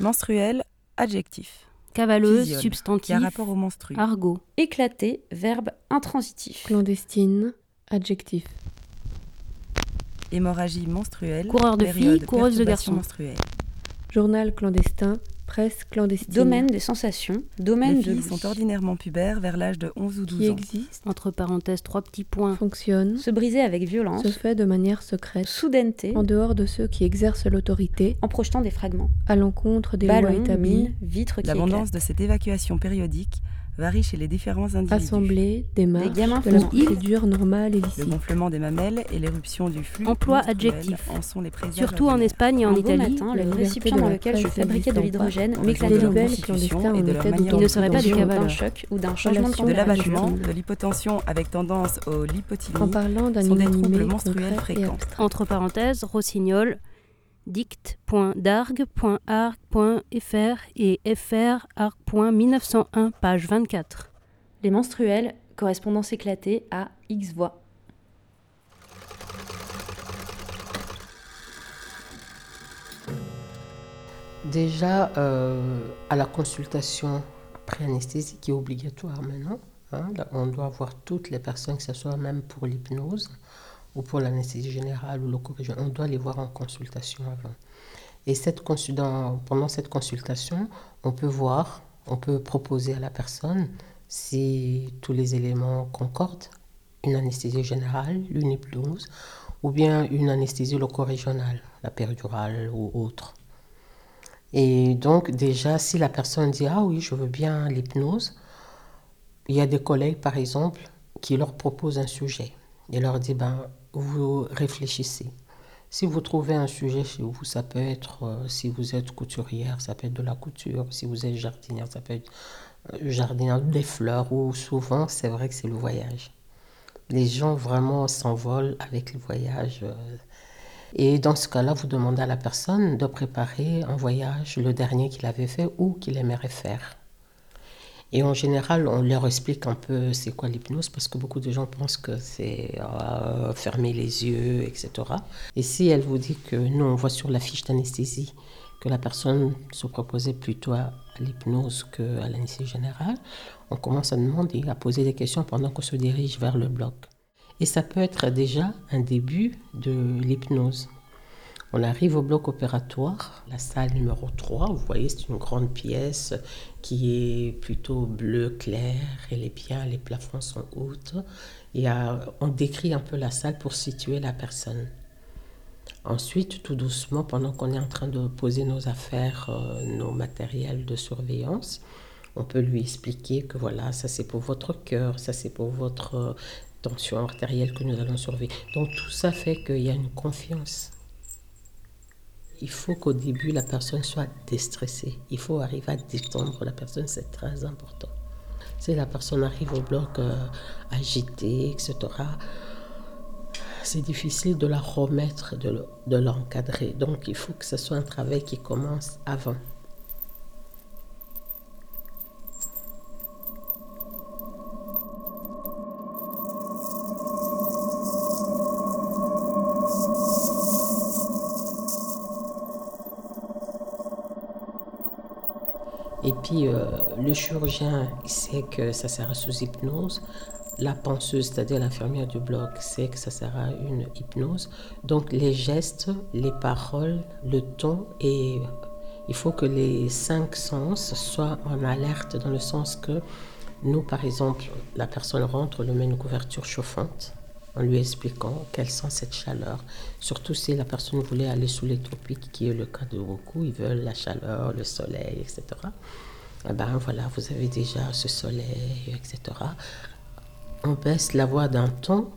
Menstruel, adjectif. Cavaleuse, substantif. Qui a rapport au menstru. Argot. Éclaté, verbe intransitif. Clandestine, adjectif. Hémorragie menstruelle. Coureur de filles, coureuse de garçons. menstruelle. Journal clandestin, presse clandestine. Domaine des sensations, domaine Les de filles l'ouïe. sont ordinairement pubères vers l'âge de 11 ou 12 qui ans. existe, Entre parenthèses, trois petits points. fonctionne, Se briser avec violence, se fait de manière secrète, soudaineté, en dehors de ceux qui exercent l'autorité, en projetant des fragments. à l'encontre des lois Ballons, établies, mines, vitres qui L'abondance éclatent. de cette évacuation périodique varie chez les différents individus. assemblée, démarche, gamins de la procédure normale et Le licite. gonflement des mamelles et l'éruption du flux Emploi adjectif. en sont les Surtout en. Espagne et en beau Italie. matin, le récipient dans lequel je fabriquais de l'hydrogène en m'éclatait de constitution en et de leur manière Il ne serait pas des d'un choc ou d'un changement de l'abattement, de l'hypotension avec tendance au lipotylie, En parlant d'un sont des inanimé troubles menstruels concret et fréquents. abstrait. Entre parenthèses, rossignol, dict.dargue.arc.fr et frarc.1901, page 24. Les menstruels, correspondance éclatée à X voix. Déjà, euh, à la consultation après anesthésie, qui est obligatoire maintenant, hein, on doit voir toutes les personnes, que ce soit même pour l'hypnose ou pour l'anesthésie générale ou corrigé, on doit les voir en consultation avant. Et cette pendant cette consultation, on peut voir, on peut proposer à la personne si tous les éléments concordent, une anesthésie générale, une hypnose, ou bien une anesthésie loco-régionale, la péridurale ou autre. Et donc déjà, si la personne dit ah oui, je veux bien l'hypnose, il y a des collègues par exemple qui leur proposent un sujet et leur dit ben vous réfléchissez. Si vous trouvez un sujet chez vous, ça peut être euh, si vous êtes couturière, ça peut être de la couture. Si vous êtes jardinière, ça peut être euh, jardinière des fleurs. Ou souvent, c'est vrai que c'est le voyage. Les gens vraiment s'envolent avec le voyage. euh, et dans ce cas-là, vous demandez à la personne de préparer un voyage, le dernier qu'il avait fait ou qu'il aimerait faire. Et en général, on leur explique un peu c'est quoi l'hypnose parce que beaucoup de gens pensent que c'est euh, fermer les yeux, etc. Et si elle vous dit que nous, on voit sur la fiche d'anesthésie que la personne se proposait plutôt à l'hypnose qu'à l'anesthésie générale, on commence à demander, à poser des questions pendant qu'on se dirige vers le bloc. Et ça peut être déjà un début de l'hypnose. On arrive au bloc opératoire, la salle numéro 3, vous voyez, c'est une grande pièce qui est plutôt bleu clair, elle est bien, les plafonds sont hautes. Et euh, on décrit un peu la salle pour situer la personne. Ensuite, tout doucement, pendant qu'on est en train de poser nos affaires, euh, nos matériels de surveillance, on peut lui expliquer que voilà, ça c'est pour votre cœur, ça c'est pour votre euh, tension artérielle que nous allons surveiller. Donc tout ça fait qu'il y a une confiance. Il faut qu'au début, la personne soit déstressée. Il faut arriver à détendre la personne, c'est très important. Si la personne arrive au bloc euh, agitée, etc., c'est difficile de la remettre, de le- de l'encadrer. Donc il faut que ce soit un travail qui commence avant. Et puis, euh, le chirurgien, sait que ça sert à sous hypnose. La penseuse, c'est-à-dire l'infirmière du bloc, sait que ça sert à une hypnose. Donc, les gestes, les paroles, le ton, et il faut que les cinq sens soient en alerte dans le sens que nous, par exemple, la personne rentre, lui met une couverture chauffante en lui expliquant qu'elle sent cette chaleur. Surtout si la personne voulait aller sous les tropiques, qui est le cas de beaucoup, ils veulent la chaleur, le soleil, etc. Eh ben voilà, vous avez déjà ce soleil, etc. On baisse la voix d'un ton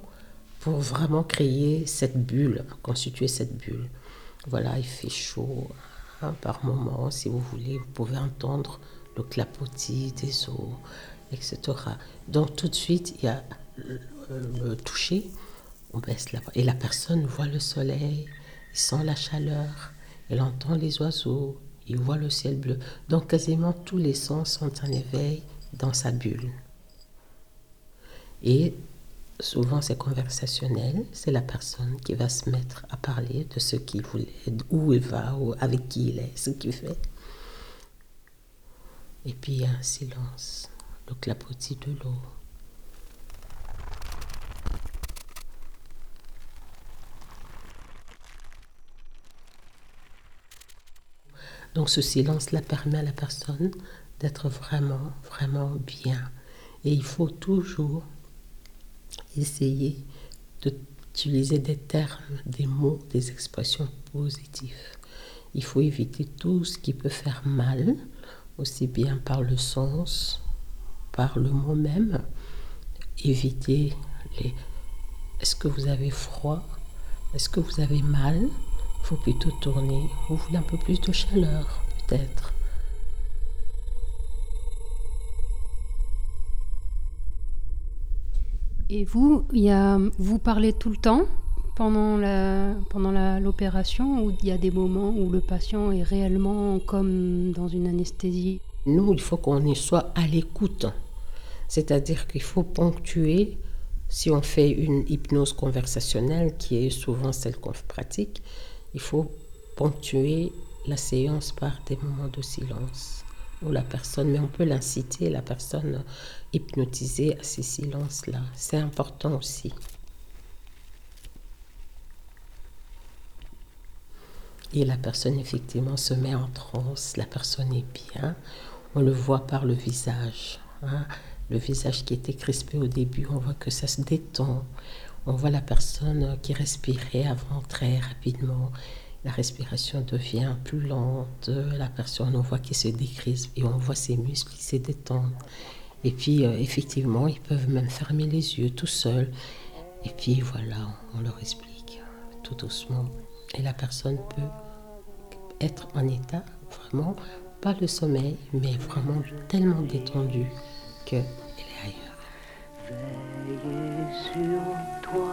pour vraiment créer cette bulle, constituer cette bulle. Voilà, il fait chaud hein, par moment, si vous voulez, vous pouvez entendre le clapotis des eaux, etc. Donc tout de suite, il y a le, le toucher, on baisse la voix. Et la personne voit le soleil, il sent la chaleur, elle entend les oiseaux, il voit le ciel bleu. Donc quasiment tous les sens sont en éveil dans sa bulle. Et souvent c'est conversationnel, c'est la personne qui va se mettre à parler de ce qu'il voulait, où il va, avec qui il est, ce qu'il fait. Et puis il y a un silence, le clapotis de l'eau. Donc ce silence-là permet à la personne d'être vraiment, vraiment bien. Et il faut toujours essayer d'utiliser des termes, des mots, des expressions positives. Il faut éviter tout ce qui peut faire mal, aussi bien par le sens, par le mot même. Éviter les est-ce que vous avez froid? Est-ce que vous avez mal? Faut plutôt tourner. Vous voulez un peu plus de chaleur, peut-être. Et vous, y a, vous parlez tout le temps pendant la pendant l'opération ou il y a des moments où le patient est réellement comme dans une anesthésie? Nous, il faut qu'on soit à l'écoute. C'est-à-dire qu'il faut ponctuer si on fait une hypnose conversationnelle, qui est souvent celle qu'on pratique, il faut ponctuer la séance par des moments de silence où la personne, mais on peut l'inciter, la personne hypnotisée à ces silences-là. C'est important aussi. Et la personne effectivement se met en transe, la personne est bien, on le voit par le visage. Hein. Le visage qui était crispé au début, on voit que ça se détend. On voit la personne qui respirait avant très rapidement la respiration devient plus lente, la personne, on voit qu'il se décrispe et on voit ses muscles qui se détendent. Et puis, euh, effectivement, ils peuvent même fermer les yeux tout seuls. Et puis, voilà, on leur explique tout doucement. Et la personne peut être en état, vraiment, pas le sommeil, mais vraiment tellement détendue qu'elle ailleurs. Veillez sur toi.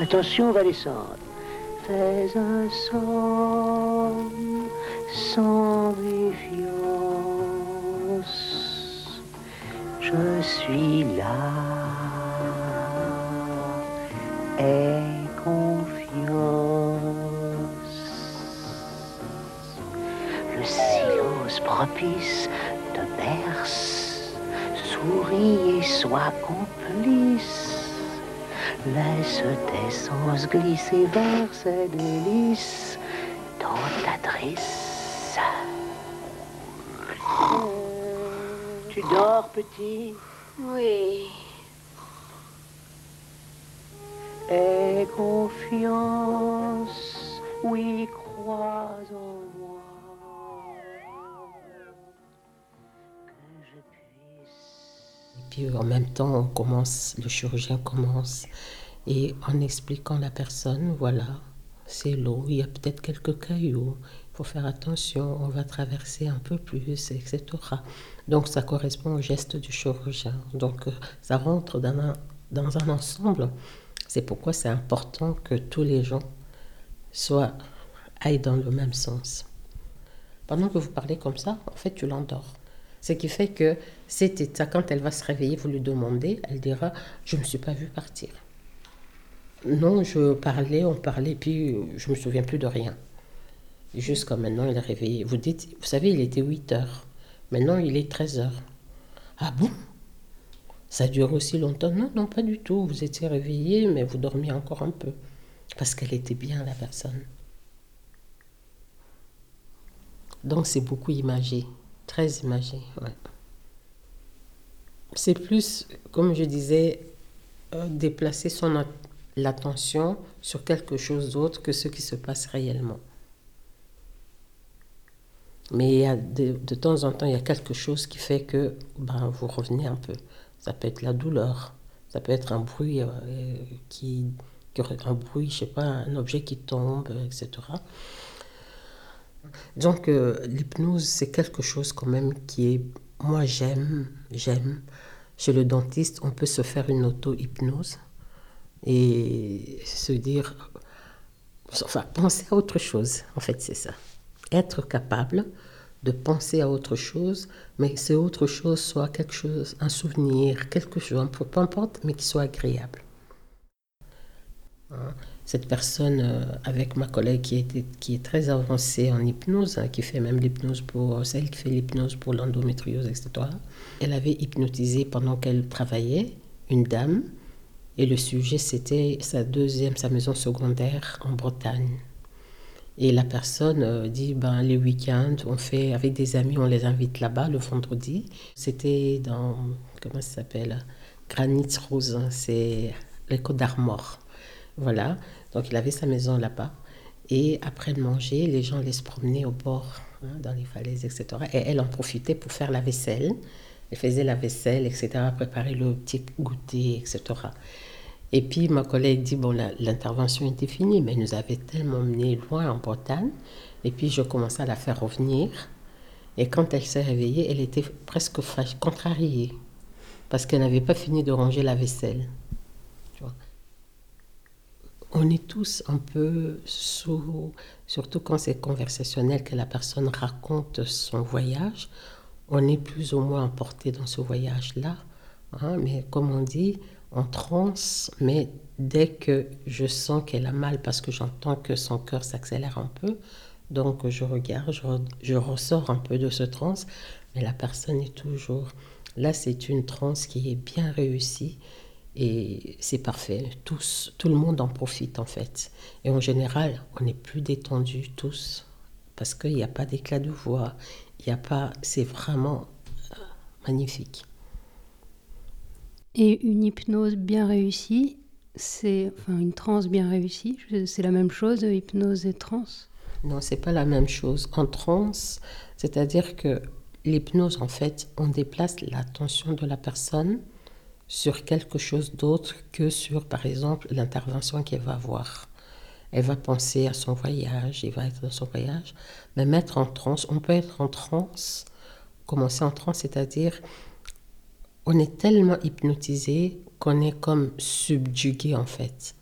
Attention, on va descendre fais un son sans méfiance. Je suis là, aie confiance. Le silence propice te berce, souris et sois complice. Laisse tes sens glisser vers ces délices tentatrices. Tu dors, petit? Oui. En même temps, on commence, le chirurgien commence et en expliquant la personne, voilà, c'est l'eau, il y a peut-être quelques cailloux, il faut faire attention, on va traverser un peu plus, etc. Donc ça correspond au geste du chirurgien. Donc euh, ça rentre dans un, dans un ensemble. C'est pourquoi c'est important que tous les gens soient aillent dans le même sens. Pendant que vous parlez comme ça, en fait, tu l'endors. Ce qui fait que cet état, quand elle va se réveiller, vous lui demandez, elle dira Je ne me suis pas vue partir. Non, je parlais, on parlait, puis je ne me souviens plus de rien. Jusqu'à maintenant, il est réveillé. Vous dites Vous savez, il était 8 heures. Maintenant, il est 13 heures. Ah bon? Ça dure aussi longtemps? Non, non, pas du tout. Vous étiez réveillé, mais vous dormiez encore un peu. Parce qu'elle était bien, la personne. Donc, c'est beaucoup imagé. Très imagé. C'est plus, comme je disais, euh, déplacer son l'attention sur quelque chose d'autre que ce qui se passe réellement. Mais il y a de, de, temps en temps, il y a quelque chose qui fait que ben, vous revenez un peu. Ça peut être la douleur, ça peut être un bruit euh, qui, un bruit, je sais pas, un objet qui tombe, etc. Donc euh, l'hypnose, c'est quelque chose quand même qui est, moi j'aime, j'aime. Chez le dentiste, on peut se faire une auto-hypnose et se dire, enfin, penser à autre chose, en fait c'est ça. Être capable de penser à autre chose, mais que c'est autre chose soit quelque chose, un souvenir, quelque chose, peu importe, mais qui soit agréable. Hein? Cette personne, euh, avec ma collègue qui, est très avancée en hypnose, hein, qui fait même l'hypnose pour celle qui fait l'hypnose pour l'endométriose, etc. Elle avait hypnotisé pendant qu'elle travaillait une dame, et le sujet c'était sa deuxième, sa maison secondaire en Bretagne. Et la personne euh, dit ben, les week-ends, on fait avec des amis, on les invite là-bas le vendredi. C'était dans, comment ça s'appelle Granit Rose, c'est les Côtes d'Armor. Voilà. Donc il avait sa maison là-bas. Et après le manger, les gens allaient se promener au bord, hein, dans les falaises, etc. Et elle en profitait pour faire la vaisselle. Elle faisait la vaisselle, etc., préparer le petit goûter, etc. Et puis ma collègue dit, bon, l'intervention était finie, mais elle nous avait tellement mené loin en Bretagne. Et puis je commençais à la faire revenir. Et quand elle s'est réveillée, elle était presque contrariée, parce qu'elle n'avait pas fini de ranger la vaisselle on est tous un peu sous, surtout quand c'est conversationnel, que la personne raconte son voyage, on est plus ou moins emporté dans ce voyage-là. Hein, mais comme on dit, en transe, mais dès que je sens qu'elle a mal parce que j'entends que son cœur s'accélère un peu, donc je regarde, je, je, ressors un peu de ce transe, mais la personne est toujours... Là, c'est une transe qui est bien réussie et c'est parfait. Tous, tout le monde en profite en fait. Et en général, on est plus détendu tous parce qu'il n'y a pas d'éclat de voix. Il n'y a pas. C'est vraiment euh, magnifique. Et une hypnose bien réussie, c'est enfin une transe bien réussie. C'est la même chose, hypnose et transe? Non, c'est pas la même chose. En transe, c'est-à-dire que l'hypnose, en fait, on déplace l'attention de la personne sur quelque chose d'autre que sur, par exemple, l'intervention qu'elle va avoir. Elle va penser à son voyage, elle va être dans son voyage, mais mettre en transe, on peut être en transe, commencer en transe, c'est-à-dire on est tellement hypnotisé qu'on est comme subjugué en fait.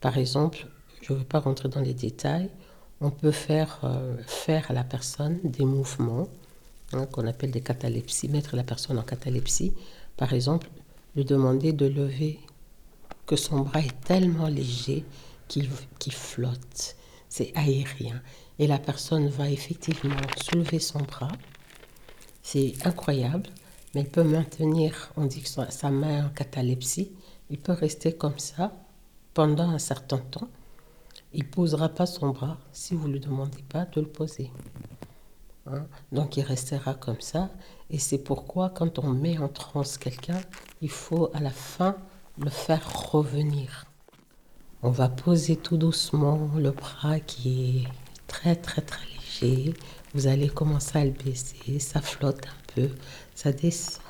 Par exemple, je ne veux pas rentrer dans les détails, on peut faire, euh, faire à la personne des mouvements hein, qu'on appelle des catalepsies, mettre la personne en catalepsie. Par exemple, lui demander de lever, que son bras est tellement léger qu'il flotte. C'est aérien. Et la personne va effectivement soulever son bras. C'est incroyable, mais il peut maintenir, on dit que sa main en catalepsie, il peut rester comme ça pendant un certain temps. Il posera pas son bras si vous ne lui demandez pas de le poser. Hein? Donc il restera comme ça. Et c'est pourquoi quand on met en transe quelqu'un, il faut à la fin le faire revenir. On va poser tout doucement le bras qui est très très très léger. Vous allez commencer à le baisser, ça flotte un peu, ça descend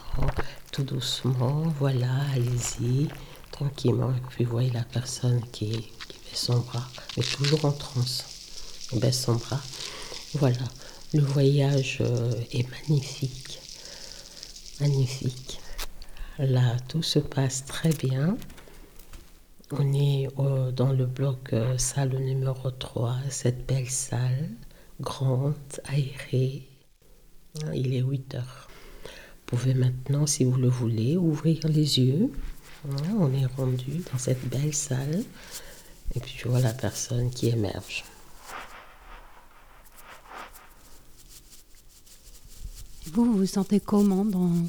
tout doucement. Voilà, allez-y, tranquillement. Et puis voyez la personne qui, baisse son bras, mais toujours en transe. Baisse son bras. Voilà. Le voyage euh, est magnifique, magnifique. Là, tout se passe très bien. On est dans le bloc euh, salle numéro 3, cette belle salle, grande, aérée. Il est 8 heures. Vous pouvez maintenant, si vous le voulez, ouvrir les yeux. On est rendu dans cette belle salle. Et puis je vois la personne qui émerge. Vous, vous vous sentez comment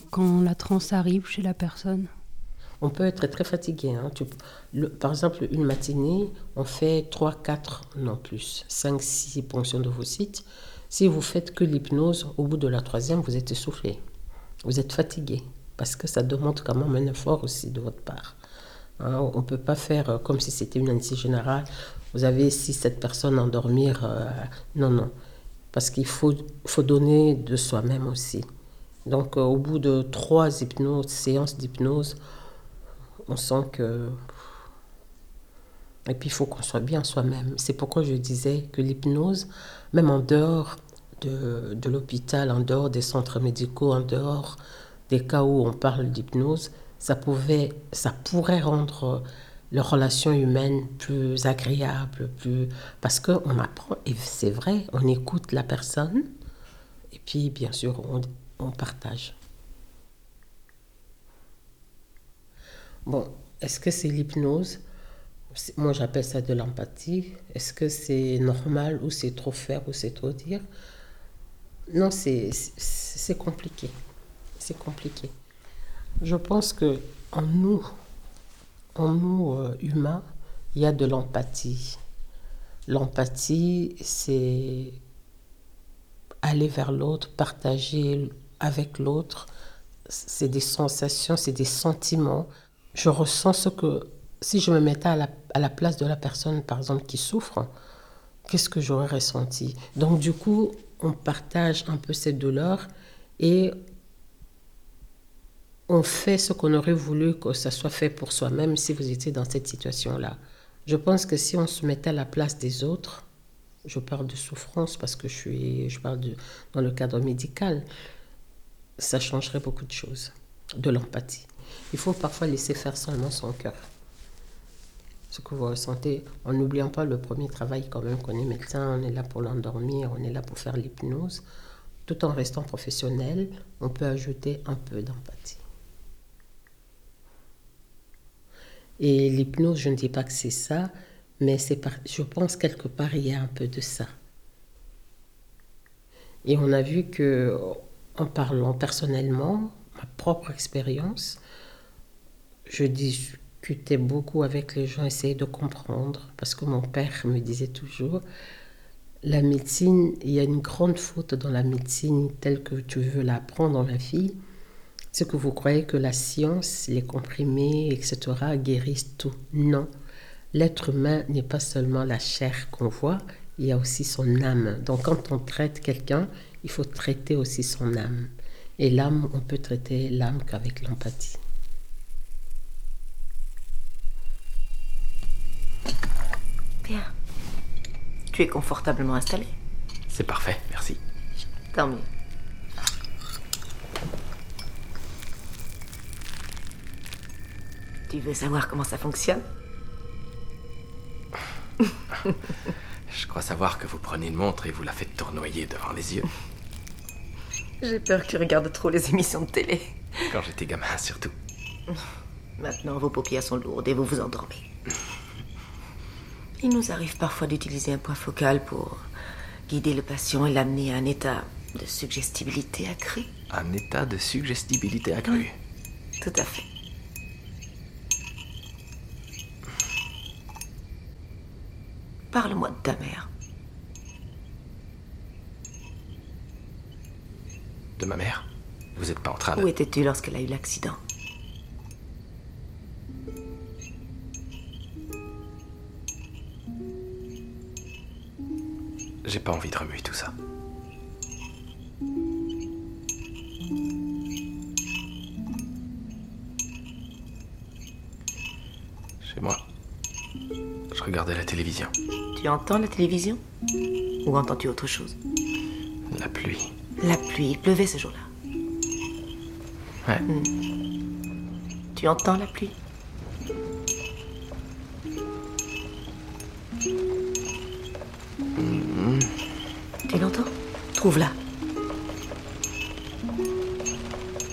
quand la transe arrive chez la personne? On peut être très fatigué. Hein. par exemple, une matinée, on fait 3, 4, non plus, 5, 6 ponctions de vos sites. Si vous faites que l'hypnose, au bout de la troisième, vous êtes essoufflé. Vous êtes fatigué. Parce que ça demande quand même un effort aussi de votre part. Hein. on ne peut pas faire euh, comme si c'était une anesthésie générale. Vous avez 6, 7 personnes à endormir. Euh, non, non parce qu'il faut, faut donner de soi-même aussi. Donc euh, au bout de trois séances d'hypnose, on sent que... Et puis il faut qu'on soit bien soi-même. C'est pourquoi je disais que l'hypnose, même en dehors de, de l'hôpital, en dehors des centres médicaux, en dehors des cas où on parle d'hypnose, ça, pouvait, ça pourrait rendre les relations humaines plus agréables, plus parce qu'on apprend, et c'est vrai, on écoute la personne, et puis bien sûr, on, on partage. Bon, est-ce que c'est l'hypnose? Moi j'appelle ça de l'empathie. Est-ce que c'est normal ou c'est trop faire ou c'est trop dire? Non, c'est compliqué. C'est compliqué. Je pense que en nous, en nous euh, humains, il y a de l'empathie. L'empathie, c'est aller vers l'autre, partager avec l'autre. C'est des sensations, c'est des sentiments. Je ressens ce que, si je me mettais à la, à la place de la personne, par exemple, qui souffre, qu'est-ce que j'aurais ressenti? Donc, du coup, on partage un peu cette douleur et on fait ce qu'on aurait voulu que ça soit fait pour soi-même si vous étiez dans cette situation-là. Je pense que si on se mettait à la place des autres, je parle de souffrance parce que je, suis, je parle de, dans le cadre médical, ça changerait beaucoup de choses, de l'empathie. Il faut parfois laisser faire seulement son cœur. Ce que vous ressentez, en n'oubliant pas le premier travail quand même qu'on est médecin, on est là pour l'endormir, on est là pour faire l'hypnose. Tout en restant professionnel, on peut ajouter un peu d'empathie. Et l'hypnose, je ne dis pas que c'est ça, mais c'est par- je pense quelque part il y a un peu de ça. Et on a vu que, en parlant personnellement, ma propre expérience, je discutais beaucoup avec les gens, essayais de comprendre, parce que mon père me disait toujours, la médecine, il y a une grande faute dans la médecine telle que tu veux l'apprendre, ma fille, c'est que vous croyez que la science, les comprimés, etc., guérissent tout. Non. L'être humain n'est pas seulement la chair qu'on voit, il y a aussi son âme. Donc quand on traite quelqu'un, il faut traiter aussi son âme. Et l'âme, on peut traiter l'âme qu'avec l'empathie. Bien. Tu es confortablement installé. C'est parfait, merci. Tant mieux. Tu veux savoir comment ça fonctionne Je crois savoir que vous prenez une montre et vous la faites tournoyer devant les yeux. J'ai peur que tu regardes trop les émissions de télé. Quand j'étais gamin, surtout. Maintenant, vos paupières sont lourdes et vous vous endormez. Il nous arrive parfois d'utiliser un point focal pour guider le patient et l'amener à un état de suggestibilité accrue. Un état de suggestibilité accrue. Tout à fait. Parle-moi de ta mère. De ma mère Vous n'êtes pas en train de... Où étais-tu lorsqu'elle a eu l'accident? J'ai pas envie de remuer tout ça. Chez moi, je regardais la télévision. Tu entends la télévision Ou entends-tu autre chose? La pluie. La pluie, il pleuvait ce jour-là. Ouais. Tu entends la pluie? Tu l'entends? Trouve-la.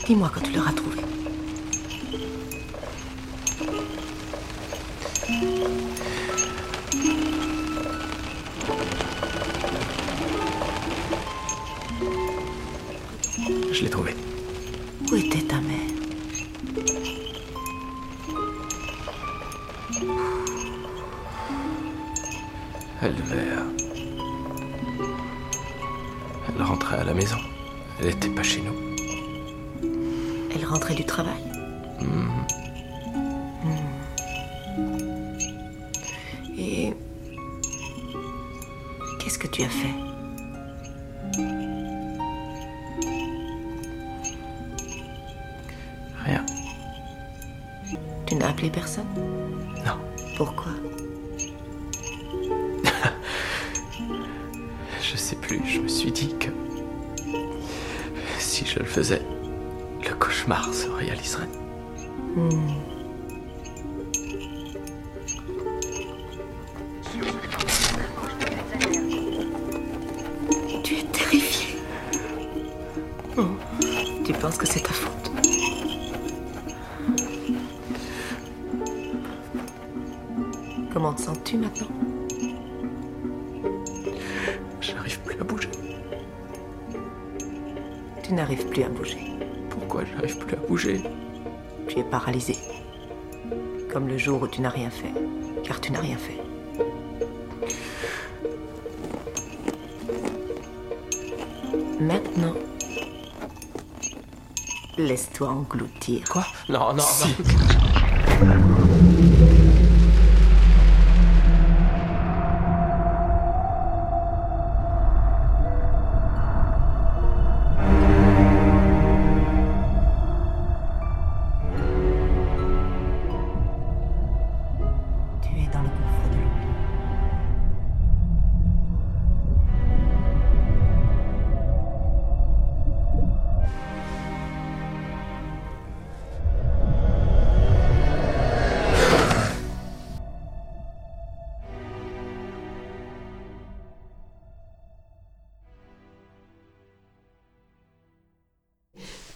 Dis-moi quand tu l'auras trouvée. Je l'ai trouvé. Où était ta mère tu n'as rien fait. Car tu n'as rien fait. Maintenant, laisse-toi engloutir. Quoi? Non, non, non.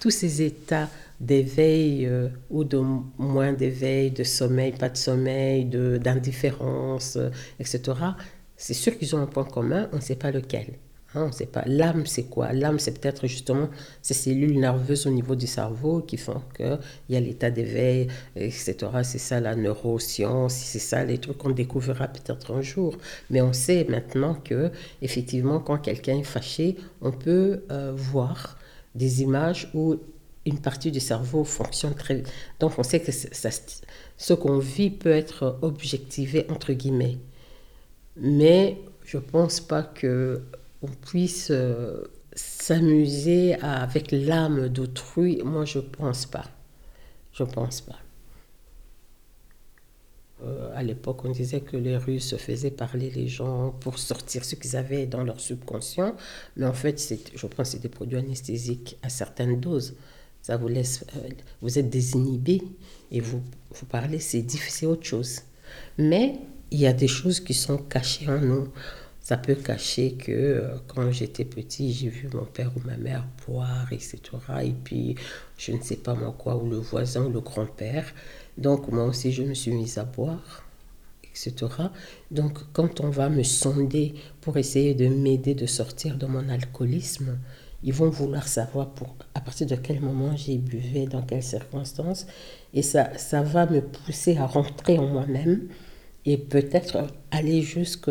Tous ces états d'éveil euh, ou de moins d'éveil, de sommeil, pas de sommeil, d'indifférence, euh, etc., c'est sûr qu'ils ont un point commun, on ne sait pas lequel. Hein, on ne sait pas. L'âme, c'est quoi? L'âme, c'est peut-être justement ces cellules nerveuses au niveau du cerveau qui font qu'il y a l'état d'éveil, etc. C'est ça la neuroscience, c'est ça les trucs qu'on découvrira peut-être un jour. Mais on sait maintenant que, effectivement, quand quelqu'un est fâché, on peut euh, voir des images où une partie du cerveau fonctionne très Donc on sait que ce qu'on vit peut être objectivé entre guillemets. Mais je pense pas que on puisse euh, s'amuser avec l'âme d'autrui. Moi, je pense pas. Je pense pas. Euh, à l'époque, on disait que les Russes faisaient parler les gens pour sortir ce qu'ils avaient dans leur subconscient. Mais en fait, je pense que c'est des produits anesthésiques à certaines doses. Ça vous laisse. euh, vous êtes désinhibé et vous, vous parlez, c'est autre chose. Mais il y a des choses qui sont cachées en nous. Ça peut cacher que euh, quand j'étais petit, j'ai vu mon père ou ma mère boire, etc. Et puis, je ne sais pas moi quoi, ou le voisin ou le grand-père. Donc, moi aussi, je me suis mise à boire, etc. Donc, quand on va me sonder pour essayer de m'aider de sortir de mon alcoolisme, ils vont vouloir savoir à partir de quel moment j'ai buvé, dans quelles circonstances. Et ça, ça va me pousser à rentrer en moi-même et peut-être aller jusque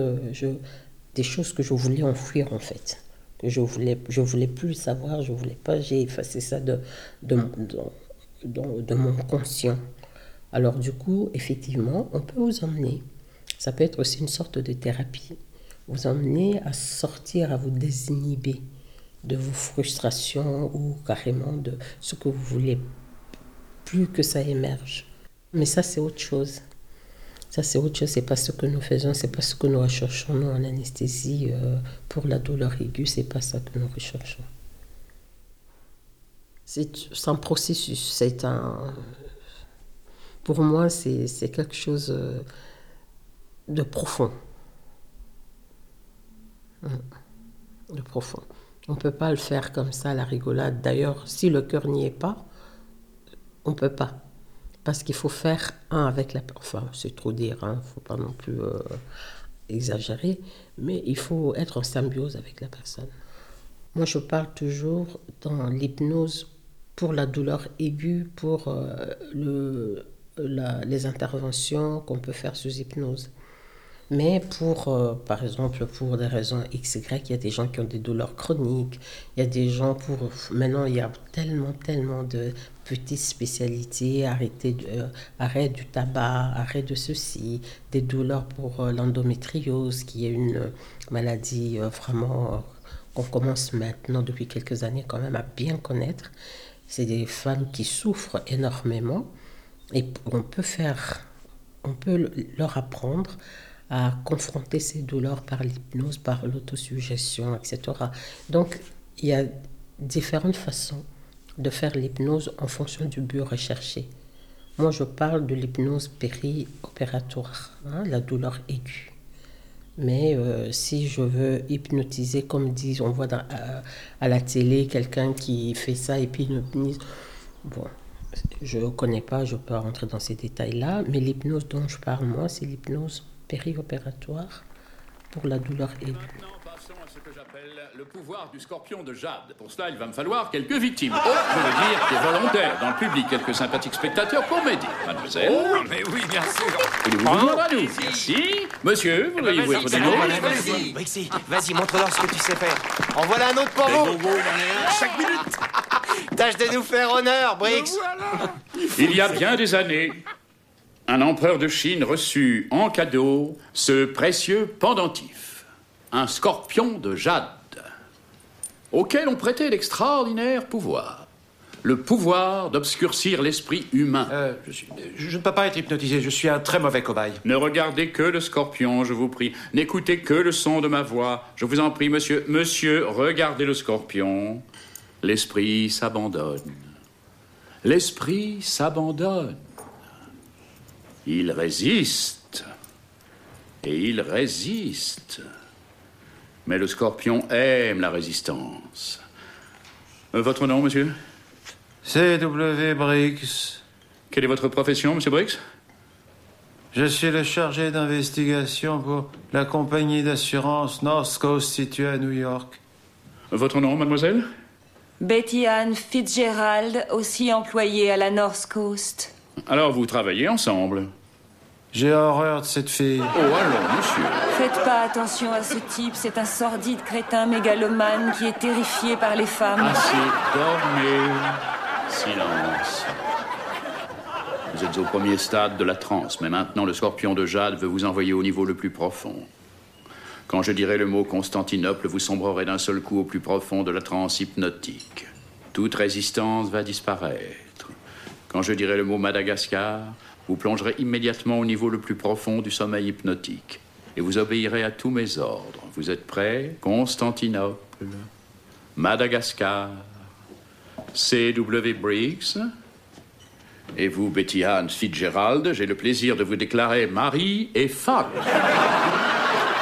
des choses que je voulais enfouir en fait. Que je voulais, je voulais plus savoir, je voulais pas, j'ai effacé ça de, de- de mon conscient. Alors du coup, effectivement, on peut vous emmener. Ça peut être aussi une sorte de thérapie. Vous emmener à sortir, à vous désinhiber de vos frustrations ou carrément de ce que vous voulez plus que ça émerge. Mais ça, c'est autre chose. Ça, c'est autre chose. C'est pas ce que nous faisons, c'est pas ce que nous recherchons, nous, en anesthésie euh, pour la douleur aiguë, c'est pas ça que nous recherchons. C'est c'est un processus, c'est un. Pour moi, c'est quelque chose euh, de profond. Mm. De profond. On ne peut pas le faire comme ça, la rigolade. D'ailleurs, si le cœur n'y est pas, on ne peut pas. Parce qu'il faut faire un avec la Enfin, c'est trop dire, il ne faut pas non plus euh, exagérer, mais il faut être en symbiose avec la personne. Moi, je parle toujours dans l'hypnose pour la douleur aiguë, pour euh, le, les interventions qu'on peut faire sous hypnose. Mais pour, euh, par exemple, pour des raisons X, Y, il y a des gens qui ont des douleurs chroniques. Il y a des gens pour... Maintenant, il y a tellement, tellement de petites spécialités. Arrêter, de- euh, arrêt du tabac, arrêt de ceci. Des douleurs pour euh, l'endométriose, qui est une maladie vraiment qu'on commence maintenant, depuis quelques années, quand même à bien connaître. C'est des femmes qui souffrent énormément. Et on peut faire, on peut leur apprendre à confronter ces douleurs par l'hypnose, par l'autosuggestion, etc. Donc, il y a différentes façons de faire l'hypnose en fonction du but recherché. Moi, je parle de l'hypnose péri-opératoire, hein, la douleur aiguë. Mais euh, si je veux hypnotiser, comme disent, on voit à, à la télé quelqu'un qui fait ça et puis hypnotise, bon, je ne connais pas, je peux pas rentrer dans ces détails-là, mais l'hypnose dont je parle, moi, c'est l'hypnose périopératoire pour la douleur aiguë. Maintenant, passons à ce que j'appelle le pouvoir du scorpion de Jade. Pour cela, il va me falloir quelques victimes. Oh, je veux dire des volontaires dans le public, quelques sympathiques spectateurs pour m'aider. Mademoiselle. Oh, mais oui, bien sûr. Voulez-vous vous joindre à nous? Merci. Monsieur, voudriez-vous être de nous Vas-y, vas-y, montre-leur ce que tu sais faire. En voilà un autre pour vous. Chaque minute. Tâche de nous faire honneur, Brix. Il y a bien des années, un empereur de Chine reçut en cadeau ce précieux pendentif, un scorpion de jade, auquel on prêtait l'extraordinaire pouvoir, le pouvoir d'obscurcir l'esprit humain. Euh, je, suis- je ne peux pas être hypnotisé, je suis un très mauvais cobaye. Ne regardez que le scorpion, je vous prie. N'écoutez que le son de ma voix. Je vous en prie, monsieur. Monsieur, regardez le scorpion. L'esprit s'abandonne. L'esprit s'abandonne. Il résiste. Et il résiste. Mais le scorpion aime la résistance. Euh, Votre nom, monsieur? CW Briggs. Quelle est votre profession, monsieur Briggs? Je suis le chargé d'investigation pour la compagnie d'assurance North Coast située à New York. Votre nom, mademoiselle? Betty Ann Fitzgerald, aussi employée à la North Coast. Alors, vous travaillez ensemble? J'ai horreur de cette fille. Oh, alors, monsieur. Faites pas attention à ce type, c'est un sordide crétin mégalomane qui est terrifié par les femmes. Assez, dormez. Silence. Vous êtes au premier stade de la transe, mais maintenant le scorpion de Jade veut vous envoyer au niveau le plus profond. Quand je dirai le mot Constantinople, vous sombrerez d'un seul coup au plus profond de la transe hypnotique. Toute résistance va disparaître. Quand je dirai le mot Madagascar, vous plongerez immédiatement au niveau le plus profond du sommeil hypnotique. Et vous obéirez à tous mes ordres. Vous êtes prêts? Constantinople, Madagascar, C.W. Briggs. Et vous, Betty Ann Fitzgerald, j'ai le plaisir de vous déclarer mari et femme.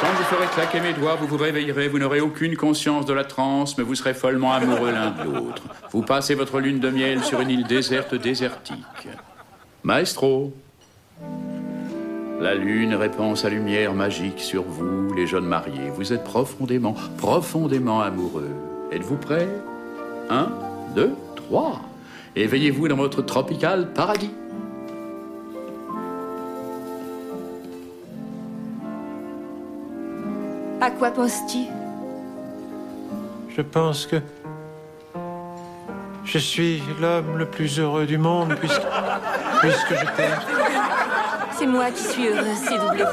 Quand je ferai claquer mes doigts, vous vous réveillerez, vous n'aurez aucune conscience de la transe, mais vous serez follement amoureux l'un de l'autre. Vous passez votre lune de miel sur une île déserte désertique. Maestro, la lune répand sa lumière magique sur vous, les jeunes mariés. Vous êtes profondément, profondément amoureux. Êtes-vous prêts Un, deux, trois. Éveillez-vous dans votre tropical paradis. À quoi penses-tu? Je pense que je suis l'homme le plus heureux du monde puisque, puisque je t'aime. C'est moi qui suis heureuse, CW.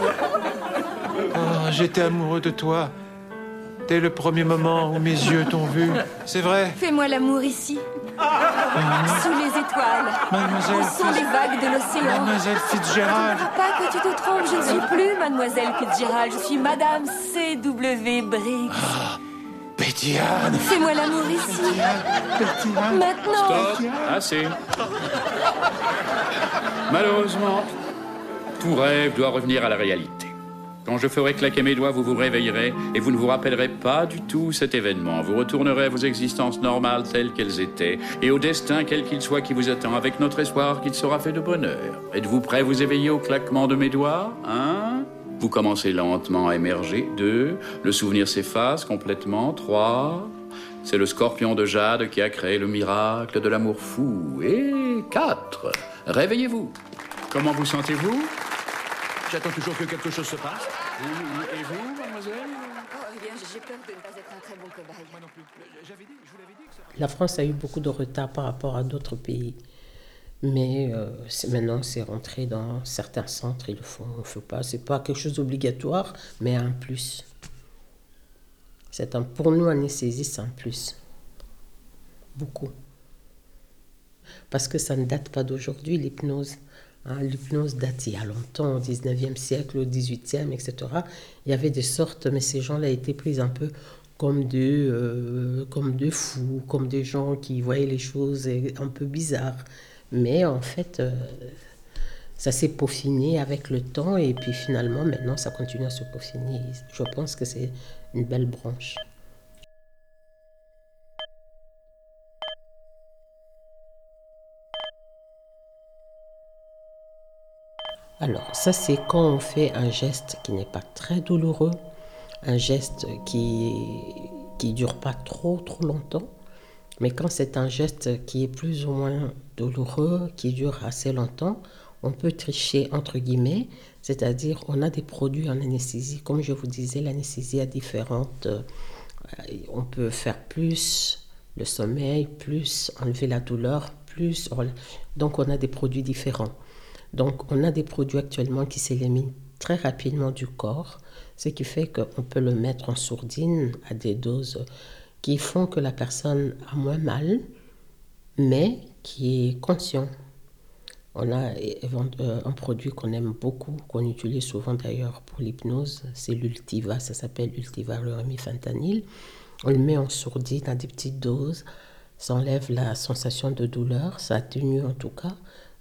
Oh, J'étais amoureux de toi dès le premier moment où mes yeux t'ont vu. C'est vrai. Fais-moi l'amour ici. Sous les étoiles. Mademoiselle Au son des vagues de l'océan. Mademoiselle Fitzgerald. Pas que tu te trompes, je ne suis plus Mademoiselle Fitzgerald, je suis Madame C.W. Briggs. Betty Ann. Fais-moi l'amour ici. Maintenant. Stop, assez. Malheureusement, tout rêve doit revenir à la réalité. Quand je ferai claquer mes doigts, vous vous réveillerez et vous ne vous rappellerez pas du tout cet événement. Vous retournerez à vos existences normales telles qu'elles étaient et au destin quel qu'il soit qui vous attend avec notre espoir qu'il sera fait de bonheur. Êtes-vous prêt à vous éveiller au claquement de mes doigts Un. Vous commencez lentement à émerger. Deux. Le souvenir s'efface complètement. Trois. C'est le scorpion de jade qui a créé le miracle de l'amour fou. Et quatre. Réveillez-vous. Comment vous sentez-vous? J'attends toujours que quelque chose se passe. Et vous, mademoiselle? Oh, eh bien, j'ai peur de ne pas être un très bon cobaye. Moi non plus. La France a eu beaucoup de retard par rapport à d'autres pays. Mais euh, maintenant, c'est rentré dans certains centres, ils le font, on ne fait pas. C'est pas quelque chose d'obligatoire, mais un plus. C'est un, pour nous, anesthésiste, c'est un plus. Beaucoup. Parce que ça ne date pas d'aujourd'hui, l'hypnose. Hein, L'hypnose date il y a longtemps, au 19e siècle, au 18e, etc. Il y avait des sortes, mais ces gens-là étaient pris un peu comme des, euh, comme des fous, comme des gens qui voyaient les choses un peu bizarres. Mais en fait, euh, ça s'est peaufiné avec le temps et puis finalement, maintenant, ça continue à se peaufiner. Je pense que c'est une belle branche. Alors, ça, c'est quand on fait un geste qui n'est pas très douloureux, un geste qui qui dure pas trop trop longtemps. Mais quand c'est un geste qui est plus ou moins douloureux, qui dure assez longtemps, on peut tricher entre guillemets, c'est-à-dire on a des produits en anesthésie. Comme je vous disais, l'anesthésie a différentes. euh, on peut faire plus le sommeil, plus enlever la douleur, plus. Donc on a des produits différents. Donc on a des produits actuellement qui s'éliminent très rapidement du corps, ce qui fait qu'on peut le mettre en sourdine à des doses qui font que la personne a moins mal, mais qui est conscient. On a euh, un produit qu'on aime beaucoup, qu'on utilise souvent d'ailleurs pour l'hypnose, c'est l'Ultiva, ça s'appelle Ultiva fentanyl. On le met en sourdine à des petites doses, ça enlève la sensation de douleur, ça atténue en tout cas.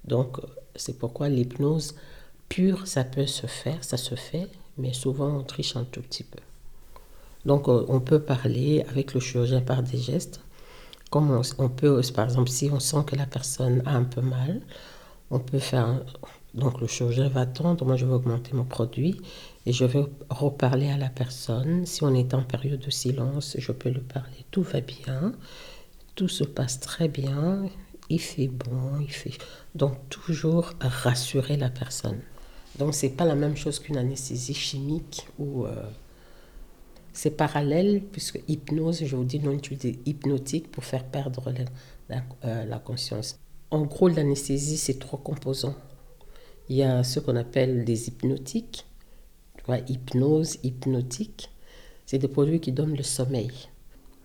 Donc c'est pourquoi l'hypnose pure, ça peut se faire, ça se fait, mais souvent on triche un tout petit peu. Donc euh, on peut parler avec le chirurgien par des gestes. Comme on, peut, par exemple, si on sent que la personne a un peu mal, on peut faire. donc le chirurgien va attendre, moi je vais augmenter mon produit et je vais reparler à la personne. Si on est en période de silence, je peux lui parler. Tout va bien, tout se passe très bien, il fait bon, il fait. Donc toujours rassurer la personne. Donc c'est pas la même chose qu'une anesthésie chimique ou euh, c'est parallèle puisque hypnose, je vous dis non utiliser hypnotique pour faire perdre la- euh, la conscience. En gros, l'anesthésie c'est trois composants. Il y a ce qu'on appelle des hypnotiques, tu vois, hypnose, hypnotique. C'est des produits qui donnent le sommeil,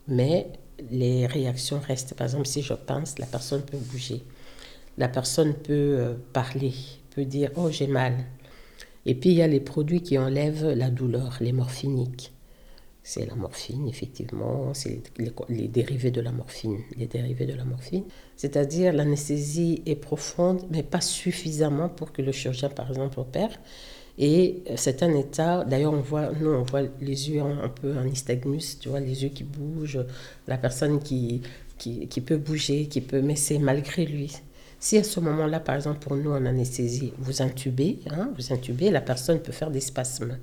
mais les réactions restent. Par exemple, si je pince, la personne peut bouger. La personne peut euh, parler, peut dire Oh, j'ai mal. Et puis il y a les produits qui enlèvent la douleur, les morphiniques. C'est la morphine, effectivement, c'est les, les dérivés de la morphine. Les dérivés de la morphine. C'est-à-dire l'anesthésie est profonde, mais pas suffisamment pour que le chirurgien, par exemple, opère. Et euh, c'est un état, d'ailleurs, on voit, nous, on voit les yeux un, peu en nystagmus, tu vois, les yeux qui bougent, la personne qui, qui, qui peut bouger, qui peut, mais c'est malgré lui. Si à ce moment-là, par exemple, pour nous en anesthésie, vous intubez, hein, vous intubez, la personne peut faire des spasmes.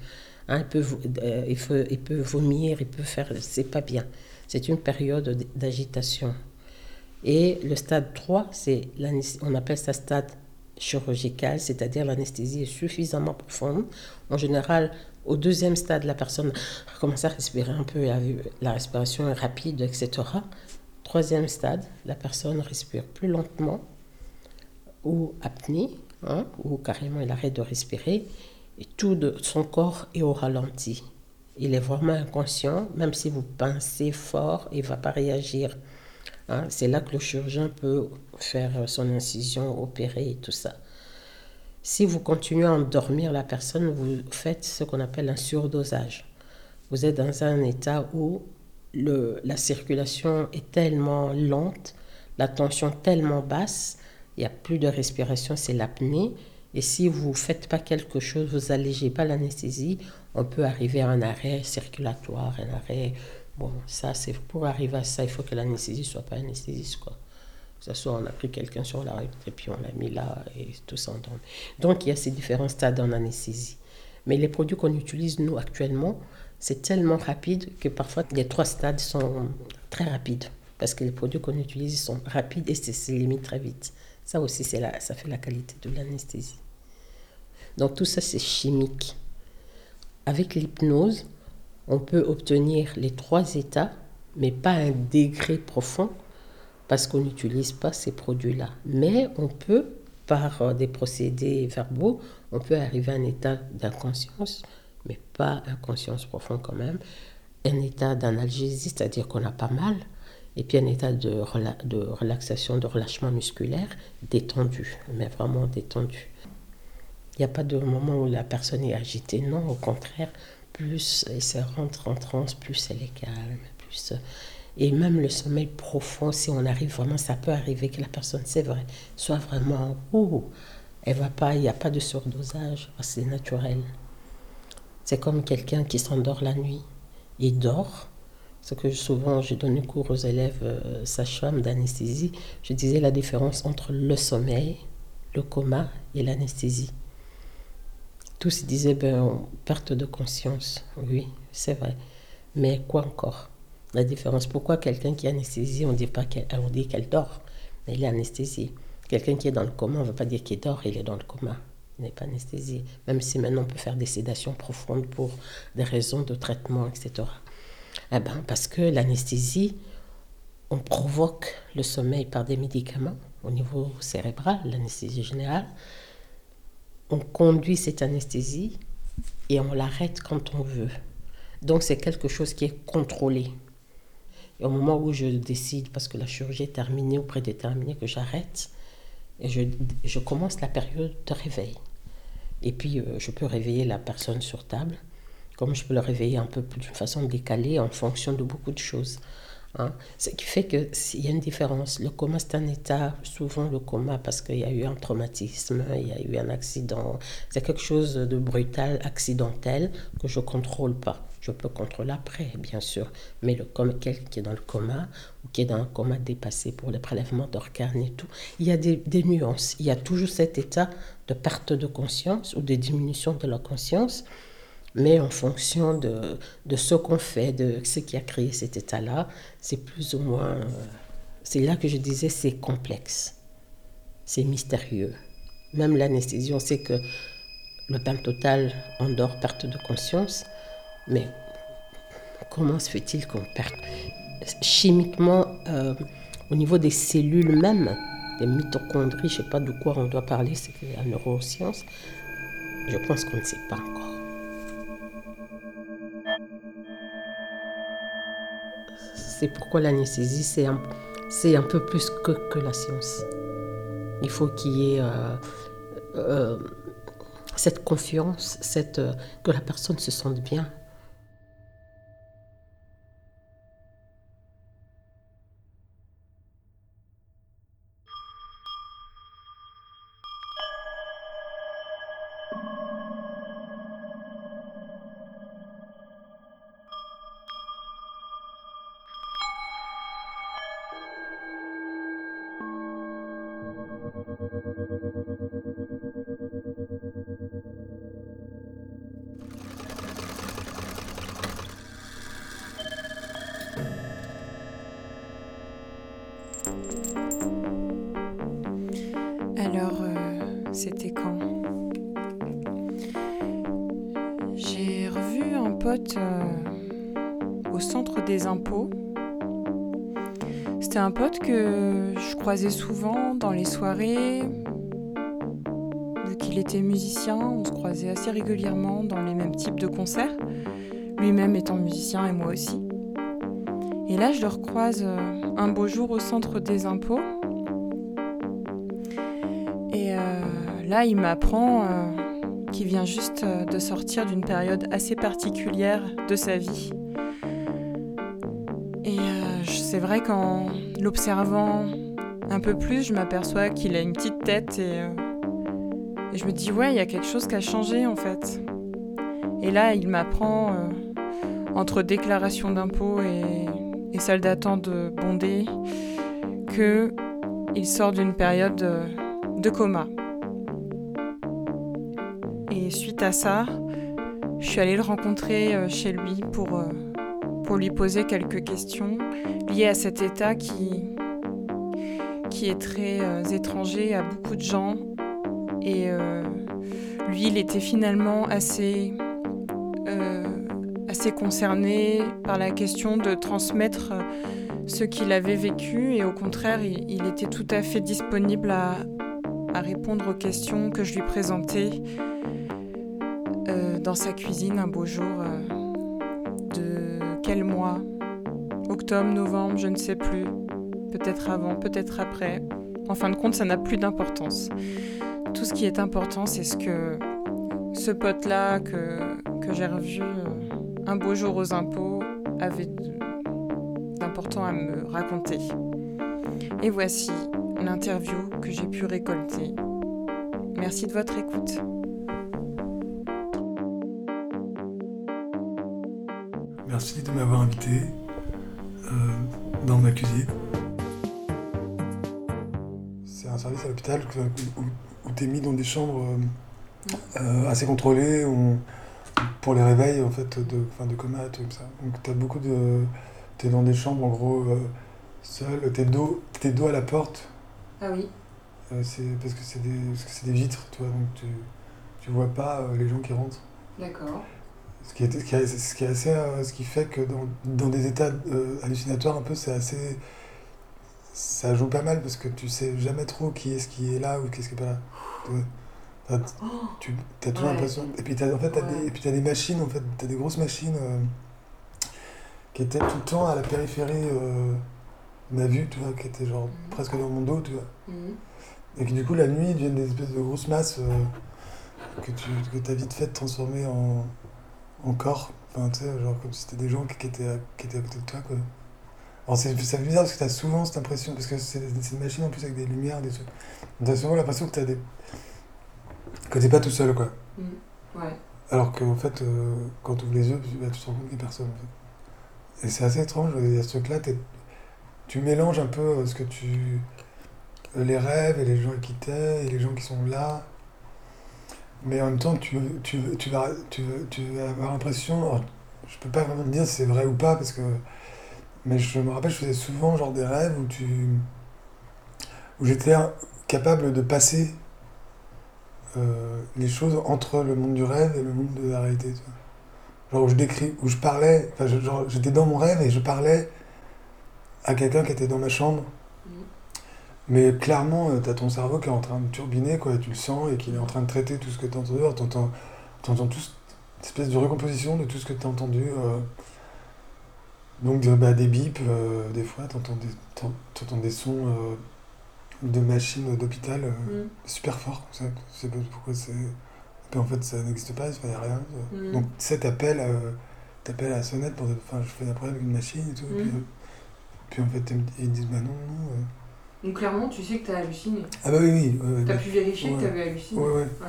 Hein, il, peut, euh, il, peut, il peut vomir, il peut faire. C'est pas bien. C'est une période d'agitation. Et le stade 3, c'est l'anes- on appelle ça stade chirurgical, c'est-à-dire l'anesthésie est suffisamment profonde. En général, au deuxième stade, la personne commence à respirer un peu, la, la respiration est rapide, etc. Troisième stade, la personne respire plus lentement ou apnée, hein, ou carrément il arrête de respirer, et tout son corps est au ralenti. Il est vraiment inconscient, même si vous pincez fort, il ne va pas réagir. Hein, c'est là que le chirurgien peut faire son incision, opérer et tout ça. Si vous continuez à endormir la personne, vous faites ce qu'on appelle un surdosage. Vous êtes dans un état où la circulation est tellement lente, la tension tellement basse, il n'y a plus de respiration, c'est l'apnée. Et si vous ne faites pas quelque chose, vous allégez pas l'anesthésie, on peut arriver à un arrêt circulatoire, un arrêt. Bon, ça, c'est pour arriver à ça, il faut que l'anesthésie soit pas anesthésiste, quoi. Que ce soit, on a pris quelqu'un sur la rue et puis on l'a mis là et tout ça. endormi. Donc, il y a ces différents stades en anesthésie. Mais les produits qu'on utilise, nous, actuellement, c'est tellement rapide que parfois les trois stades sont très rapides. Parce que les produits qu'on utilise sont rapides et c'est c'est limite très vite. Ça aussi, c'est la, ça fait la qualité de l'anesthésie. Donc tout ça, c'est chimique. Avec l'hypnose, on peut obtenir les trois états, mais pas un degré profond, parce qu'on n'utilise pas ces produits-là. Mais on peut, par euh, des procédés verbaux, on peut arriver à un état d'inconscience, mais pas inconscience profonde quand même, un état d'analgésie, c'est-à-dire qu'on a pas mal, et puis un état de, de relaxation, de relâchement musculaire détendu, mais vraiment détendu. Il n'y a pas de moment où la personne est agitée, non, au contraire, plus elle se rentre en transe, plus elle est calme, plus... Et même le sommeil profond, si on arrive vraiment, ça peut arriver que la personne, soit vraiment, ouh, elle va pas, il n'y a pas de surdosage, c'est naturel. C'est comme quelqu'un qui s'endort la nuit. Il dort. Ce que souvent, j'ai donné cours aux élèves euh, d'anesthésie. Je disais la différence entre le sommeil, le coma et l'anesthésie. Tous disaient, ben, perte de conscience. Oui, c'est vrai. Mais quoi encore? La différence, pourquoi quelqu'un qui est anesthésié, on dit pas qu'elle, on dit qu'elle dort, mais il est anesthésié. Quelqu'un qui est dans le coma, on ne veut pas dire qu'il dort, il est dans le coma. Il n'est pas anesthésié. Même si maintenant on peut faire des sédations profondes pour des raisons de traitement, etc. Eh ben, parce que l'anesthésie, on provoque le sommeil par des médicaments au niveau cérébral, l'anesthésie générale. On conduit cette anesthésie et on l'arrête quand on veut. Donc c'est quelque chose qui est contrôlé. Et au moment où je décide, parce que la chirurgie est terminée ou prédéterminée, que j'arrête, et je, je, commence la période de réveil. Et puis euh, je peux réveiller la personne sur table, comme je peux le réveiller un peu d'une façon décalée en fonction de beaucoup de choses. Hein. Ce qui fait qu'il y a une différence. Le coma, c'est un état, souvent le coma, parce qu'il y a eu un traumatisme, il y a eu un accident. C'est quelque chose de brutal, accidentel, que je ne contrôle pas. Je peux contrôler après, bien sûr. Mais le quelqu'un qui est dans le coma, ou qui est dans un coma dépassé pour le prélèvement d'organes et tout, il y a des, nuances. Il y a toujours cet état de perte de conscience ou de diminution de la conscience mais en fonction de, de ce qu'on fait, de ce qui a créé cet état-là, c'est plus ou moins... Euh, c'est là que je disais c'est complexe, c'est mystérieux. Même l'anesthésie, on sait que le pain total endort perte de conscience, mais comment se fait-il qu'on perde? Chimiquement, euh, au niveau des cellules même, des mitochondries, je ne sais pas de quoi on doit parler, c'est la neuroscience, je pense qu'on ne sait pas encore. C'est pourquoi l'anesthésie, c'est un, un, peu plus que, que, la science. Il faut qu'il y ait euh, euh, cette confiance, cette, euh, que la personne se sente bien. C'était quand J'ai revu un pote euh, au centre des impôts. C'était un pote que je croisais souvent dans les soirées. Vu qu'il était musicien, on se croisait assez régulièrement dans les mêmes types de concerts, lui-même étant musicien et moi aussi. Et là, je le recroise euh, un beau jour au centre des impôts. Là, il m'apprend euh, qu'il vient juste euh, de sortir d'une période assez particulière de sa vie. Et euh, c'est vrai qu'en l'observant un peu plus, je m'aperçois qu'il a une petite tête et, je me dis ouais, il y a quelque chose qui a changé en fait. Et là, il m'apprend entre déclaration d'impôt et, salle d'attente bondée que il sort d'une période de coma. Ça, je suis allée le rencontrer chez lui pour, pour lui poser quelques questions liées à cet état qui, qui est très euh, étranger à beaucoup de gens. Et euh, lui, il était finalement assez, euh, assez concerné par la question de transmettre ce qu'il avait vécu et au contraire, il, il, était tout à fait disponible à, à répondre aux questions que je lui présentais euh, dans sa cuisine un beau jour euh, de quel mois? Octobre, novembre, je ne sais plus. Peut-être avant, peut-être après. En fin de compte, ça n'a plus d'importance. Tout ce qui est important, c'est ce que ce pote-là que, que j'ai revu euh, un beau jour aux impôts avait d'important à me raconter. Et voici l'interview que j'ai pu récolter. Merci de votre écoute. Merci de m'avoir invité euh, dans ma cuisine. C'est un service à l'hôpital où, où tu es mis dans des chambres euh, assez contrôlé, on- pour les réveils en fait de, coma, tout comme ça. Donc t'as beaucoup de, t'es dans des chambres en gros euh, seul, t'es dos, t'es dos à la porte. Ah oui. Euh, c'est parce que c'est des, parce que c'est des vitres, tu vois, donc tu, tu vois pas euh, les gens qui rentrent. D'accord. Ce qui est, ce qui est, ce qui est assez, euh, ce qui fait que dans, dans des états euh, hallucinatoires un peu, c'est assez, ça joue pas mal parce que tu sais jamais trop qui est ce qui est là ou qu'est-ce qui est pas là. T'as- tu as toujours Ouais. l'impression. Et puis t'as, en fait, t'as Ouais. des, et puis t'as des machines, en fait, t'as des grosses machines euh, qui étaient tout le temps à la périphérie euh, de ma vue, tu vois, qui étaient genre presque dans mon dos, tu vois. Mhm. Et qui du coup la nuit deviennent des espèces de grosses masses euh, que tu que as vite fait transformer en, en corps. Enfin, tu sais, genre comme si c'était des gens qui, qui étaient, à, qui étaient à côté de toi, quoi. Alors c'est bizarre parce que tu as souvent cette impression, parce que c'est une machine en plus avec des lumières, des trucs. Tu as souvent l'impression que tu des. que t'es pas tout seul, quoi. Mhm. Ouais. Alors qu'en fait, euh, quand tu ouvres les yeux, tu, bah, tu te rends compte qu'il n'y a personne. En fait. Et c'est assez étrange, il y a ce truc-là, tu mélanges un peu euh, ce que tu. les rêves et les gens qui t'aiment et les gens qui sont là. Mais en même temps, tu, tu, tu, vas, tu, tu avoir l'impression. Je peux pas vraiment dire si c'est vrai ou pas, parce que. Mais je me rappelle, je faisais souvent genre des rêves où tu. où j'étais capable de passer euh, les choses entre le monde du rêve et le monde de la réalité. Genre où je décris, où je parlais, enfin, j'étais dans mon rêve et je parlais à quelqu'un qui était dans ma chambre. Mais clairement, tu as ton cerveau qui est en train de turbiner, quoi, et tu le sens, et qu'il est en train de traiter tout ce que tu as entendu. Alors, t'entends, t'entends tout, cette espèce de recomposition de tout ce que tu as entendu. euh. donc, de- bah, des bips, euh, des fois, tu entends t'entends des sons euh, de machines d'hôpital euh, Mm. super forts, comme ça. Je sais pas pourquoi c'est. Puis en fait, ça n'existe pas, il n'y a rien. Mm. Donc, tu sais, t'appelles euh, t'appelles à la sonnette pour. Enfin, je fais après avec une machine et tout. et puis, Mm. euh, puis, en fait, ils me- ils disent, bah non, non. Donc clairement, tu sais que t'as halluciné. Ah bah oui, oui. ouais, ouais, T'as bah, pu vérifier que ouais. t'avais halluciné. Ouais, ouais. Ouais.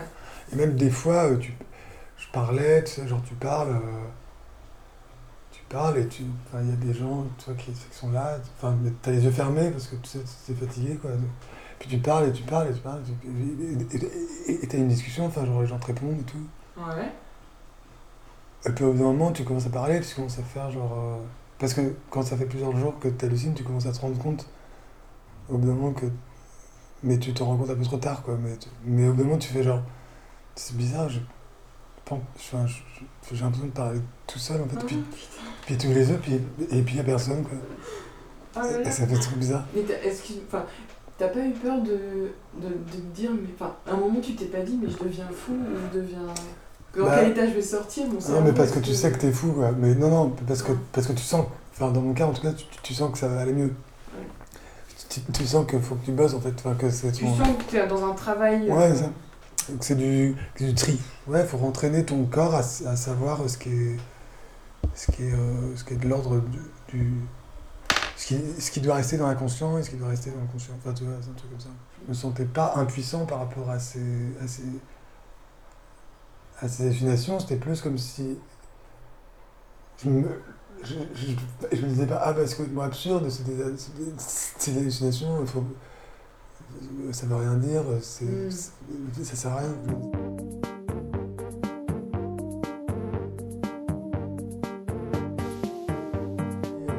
Et même des fois, euh, tu, je parlais, tu sais, genre tu parles, euh, tu parles et tu, il y a des gens, tu vois, qui, qui sont là, enfin, t'as les yeux fermés parce que tu sais, t'es fatigué, quoi. Puis tu parles et tu parles et tu parles, tu- et t'as une discussion, enfin, genre les gens te répondent et tout. Ouais. Et puis au bout d'un moment, tu commences à parler, tu commences à faire genre. euh, Parce que quand ça fait plusieurs jours que tu hallucines, tu commences à te rendre compte au bout d'un moment que. Mais tu te rends compte un peu trop tard, quoi. Mais, tu- mais au bout d'un moment, tu fais genre. C'est bizarre, je. Enfin, j'ai l'impression de parler tout seul en fait. Puis, puis tu ouvres les yeux, puis, et puis il n'y a personne, quoi. Ah ça fait trop bizarre. Mais t'as- est-ce que, enfin, t'as pas eu peur de, de, de te dire, mais enfin, à un moment tu t'es pas dit, mais je deviens fou ou je deviens. Dans Bah, quel état je vais sortir mon Non, mais parce que tu sais que t'es fou, quoi. Mais non, non, parce que, parce que tu sens. Enfin, dans mon cas, en tout cas, tu, tu sens que ça va aller mieux. Tu, tu sens qu'il faut que tu bosses, en fait. Enfin, que c'est Tu ton- sens que t'es dans un travail. euh, Ouais, c'est ça. Donc c'est du, du tri. Ouais, faut rentraîner ton corps à, à savoir ce qui est, ce qui est, euh, ce qui est de l'ordre du, du- ce, qui, ce qui doit rester dans l'inconscient et ce qui doit rester dans le conscient. Enfin, tu vois, c'est un truc comme ça. Je me sentais pas impuissant par rapport à ces, à ces, à ces hallucinations. C'était plus comme si je me, je, je, je me disais pas, ah bah c'est complètement absurde, c'est des, c'est des- hallucinations, faut, ça veut rien dire, c'est, Mm. ça sert à rien.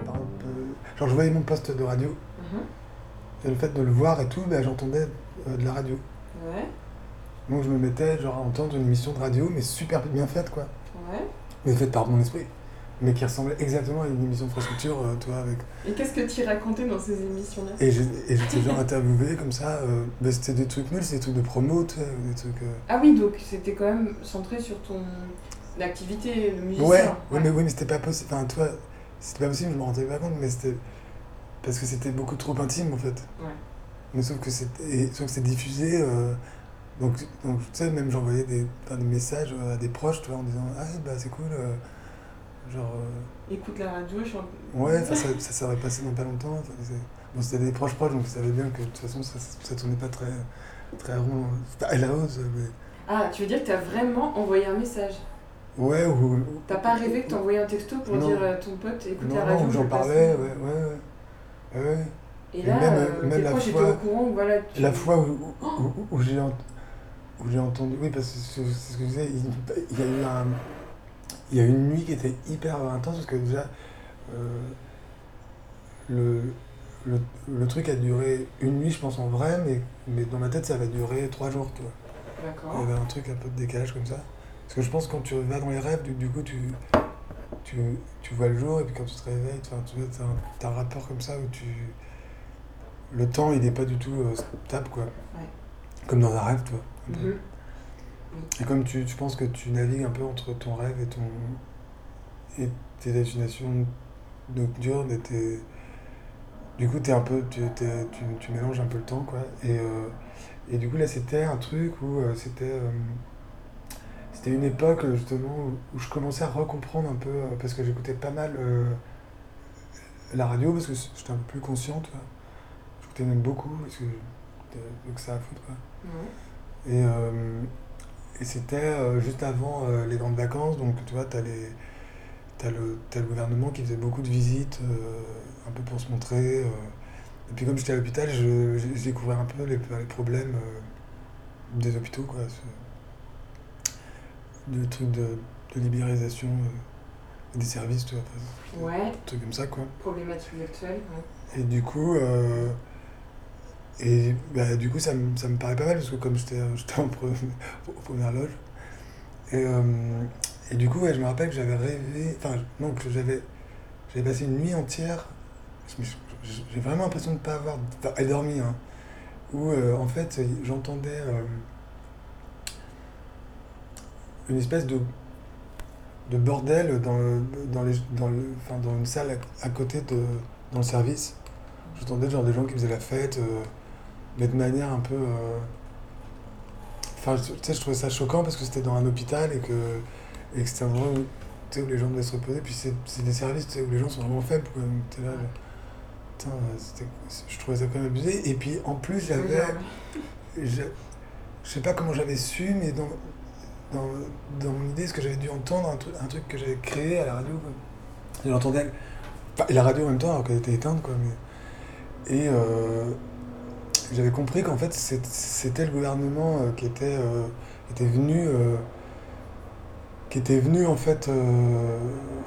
Par exemple, euh, genre je voyais mon poste de radio, Mhm. et le fait de le voir et tout, ben, j'entendais euh, de la radio. Ouais. Donc je me mettais genre à entendre une émission de radio, mais super bien faite quoi. Ouais. Mais faite par mon esprit. Mais qui ressemblait exactement à une émission de France Culture, euh, toi, avec Et qu'est-ce que tu racontais dans ces émissions-là? Et j'étais genre interviewé comme ça, euh, mais c'était des trucs nuls, c'était des trucs de promo, tu sais, ou des trucs... euh, Ah oui, donc c'était quand même centré sur ton activité musicien. Ouais, ouais, mais, oui, mais c'était pas possible, enfin, toi, c'était pas possible, je me rendais pas compte, mais c'était... Parce que c'était beaucoup trop intime, en fait. Ouais. Mais sauf que c'est, diffusé, euh, donc, donc tu sais, même j'envoyais des, des messages à des proches, tu vois, en disant « Ah, bah c'est cool, genre... euh, Écoute la radio, je chante. Ouais, enfin, ça, ça serait passé dans pas longtemps. Bon, c'était des proches proches, donc ils savaient bien que de toute façon, ça, ça tournait pas très, très rond. C'était à la hausse, mais... Ah, tu veux dire que t'as vraiment envoyé un message? Ouais, ou... ou- T'as pas rêvé que t'envoyais un texto pour Non. dire à ton pote écoute non, la radio non, j'en parlais, ouais, ouais, ouais. ouais. Et là, euh, tes proches étaient au courant, voilà, tu- La fois où, où, où- où j'ai ent- où j'ai entendu. Oui, parce que c'est c'est ce que je disais, il, il y a eu un. Il y a une nuit qui était hyper intense parce que déjà. euh, le, le, le truc a duré une nuit, je pense, en vrai, mais, mais dans ma tête, ça va durer trois jours, tu vois. D'accord. Il y avait un truc un peu de décalage comme ça. Parce que je pense que quand tu vas dans les rêves, du, du coup, tu, tu, tu vois le jour, et puis quand tu te réveilles, tu as, un, t'as un rapport comme ça où tu. Le temps, il n'est pas du tout euh, stable, quoi. Comme dans un rêve, tu vois. un peu. Et comme tu, tu penses que tu navigues un peu entre ton rêve et ton et tes hallucinations nocturnes et tes... Du coup, t'es un peu, tu, tu, tu mélanges un peu le temps, quoi. Et, euh, et du coup, là, c'était un truc où euh, c'était... euh, c'était une époque, justement, où, où je commençais à recomprendre un peu, parce que j'écoutais pas mal la radio, parce que j'étais un peu plus conscient, tu vois. J'écoutais même beaucoup, parce que que ça à foutre, quoi. Et, et c'était euh, juste avant euh, les grandes vacances, donc tu vois, t'as les. T'as le, le gouvernement qui faisait beaucoup de visites, euh, un peu pour se montrer. Et puis comme j'étais à l'hôpital, je, je- découvrais un peu les, les problèmes des hôpitaux, quoi. Ce, le truc de, de libéralisation des services, tu vois. Ouais. Un truc comme ça, quoi. Problématique actuelle. ouais. Et du coup, euh, et bah, du coup ça, me, ça me paraît pas mal parce que comme j'étais j'étais en pre- aux premières loges. Et, euh, et du coup, ouais, je me rappelle que j'avais rêvé, enfin non, que j'avais passé une nuit entière, j'ai vraiment l'impression de ne pas avoir dormi, hein, où euh, en fait j'entendais euh, une espèce de, de bordel dans, dans, les, dans, le, dans une salle à, côté de dans le service. J'entendais genre des gens qui faisaient la fête, euh, mais de manière un peu. euh, Enfin, tu sais, je trouvais ça choquant parce que c'était dans un hôpital et que, et que c'était un endroit où, tu sais, où les gens devaient se reposer. Puis c'est c'est des services où les gens sont vraiment faibles. Quoi. Donc là, putain, c'était- je trouvais ça quand même abusé. Et puis en plus, j'avais. Je je sais pas comment j'avais su, mais dans, dans, dans mon idée, ce que j'avais dû entendre, un truc, un truc que j'avais créé à la radio. j'entendais. La radio en même temps, alors qu'elle était éteinte, quoi. Mais, et euh, j'avais compris qu'en fait, c'était le gouvernement euh, qui était, euh, était venu. euh, qui était venu en fait euh,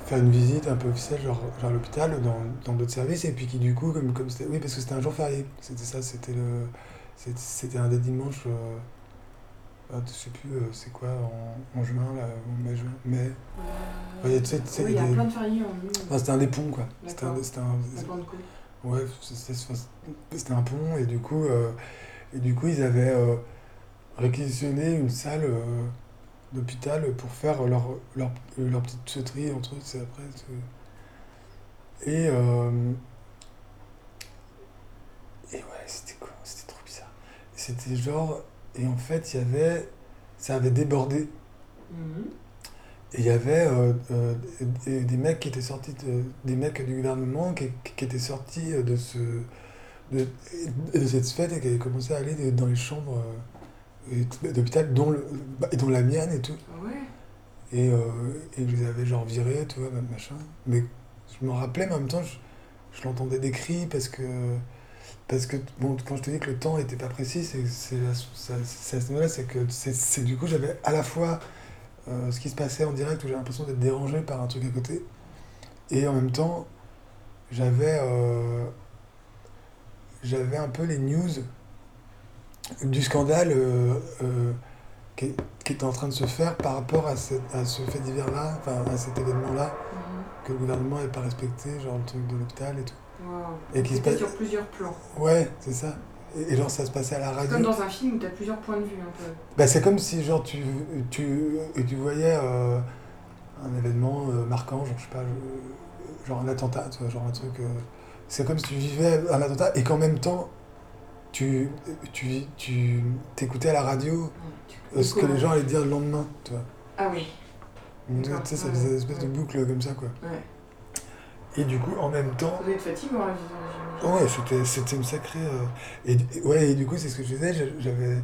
faire une visite un peu officielle genre, genre à l'hôpital dans dans d'autres services et puis qui du coup comme comme c'était oui parce que c'était un jour férié c'était ça c'était le c'était- un des dimanches ah, je sais plus c'est quoi en, en juin là ou mai juin mai Ouais, tu sais- tu sais, oui, il y a des- plein de fériés en mai. Enfin, c'était un des ponts quoi c'était un, c'était un- La. Ouais c'était un pont et du coup euh, et du coup ils avaient euh, réquisitionné une salle euh, d'hôpital pour faire leur, leur, leur petite sauterie entre eux, après. Et, euh, et ouais, c'était quoi C'était trop bizarre. C'était genre. Et en fait, il y avait. Ça avait débordé. Mhm. Et il y avait euh, euh, des, des mecs qui étaient sortis, de- des mecs du gouvernement qui, qui étaient sortis de, ce, de, de cette fête et qui avaient commencé à aller dans les chambres euh, d'hôpital, dont, le, bah, dont la mienne et tout. Ah ouais? Et, euh, et je les avais genre virés, tu vois, machin. Mais je me rappelais, mais en même temps, je, je l'entendais des cris parce que. Parce que, bon, quand je te dis que le temps était pas précis, c'est c'est à ce- moment-là, c'est que c'est du coup, j'avais à la fois euh, ce qui se passait en direct où j'avais l'impression d'être dérangé par un truc à côté, et en même temps, j'avais euh, j'avais un peu les news du scandale euh, qui, qui était en train de se faire par rapport à, cette- à ce fait divers-là, enfin à cet événement-là, que le gouvernement n'avait pas respecté, genre le truc de l'hôpital et tout. Wow. Et qui se passe- sur plusieurs plans. Ouais, c'est ça. Et, genre ça se passait à la radio. comme dans un film où tu as plusieurs points de vue un peu. Bah, c'est comme si genre tu, tu, tu voyais euh, un événement euh, marquant, genre je sais pas, genre un attentat, tu vois, genre un truc. euh, c'est comme si tu vivais un attentat et qu'en même temps tu, tu, tu t'écoutais à la radio ce que les gens allaient dire le lendemain, tu vois. Ah oui. Donc, tu sais, ça faisait une espèce de boucle comme ça, quoi. Ouais. Et du coup, en même temps. Être fatigant, la vie. Ouais, c'était, c'était une sacrée. euh, Et, ouais, et du coup, c'est ce que je disais, j'a- j'avais,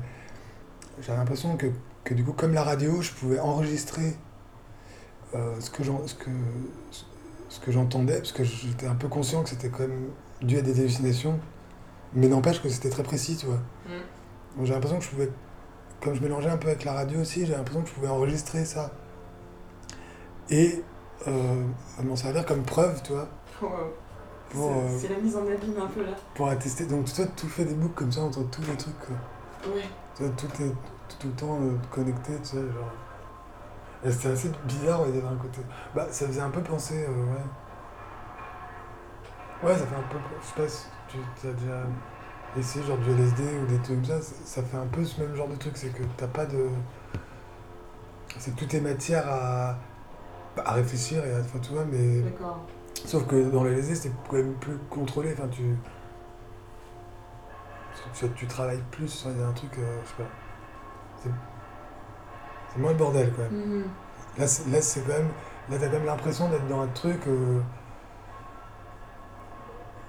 j'avais l'impression que, que du coup, comme la radio, je pouvais enregistrer euh, ce, que j'en- ce, que, ce que j'entendais, parce que j'étais un peu conscient que c'était quand même dû à des hallucinations, mais n'empêche que c'était très précis, tu vois. Mm. Donc j'ai l'impression que je pouvais comme je mélangeais un peu avec la radio aussi, j'ai l'impression que je pouvais enregistrer ça. Et euh, m'en servir comme preuve, tu vois. Euh, Pour, c'est- euh, la mise en abîme un peu là. pour attester. Donc toi, tu fais des boucles comme ça entre tous les trucs. quoi. Ouais. Tout est tout, tout le temps euh, connecté, tu sais, genre. Et c'était assez bizarre, il y avait un côté. Bah, ça faisait un peu penser, ouais. Ouais, ça fait un peu. Je sais pas si tu as déjà essayé genre du LSD ou des trucs comme ça, ça fait un peu ce même genre de truc, c'est que t'as pas de. C'est que tout est matière à, à réfléchir et à. Enfin, tu vois, mais. D'accord. Sauf que dans le LSD, c'est quand même plus contrôlé, enfin, tu. Tu, tu travailles plus, il y a un truc, euh, je sais pas. C'est, c'est moins le bordel, quand même. Mhm. Là, c'est, là, c'est quand même. Là, t'as quand même l'impression d'être dans un truc euh,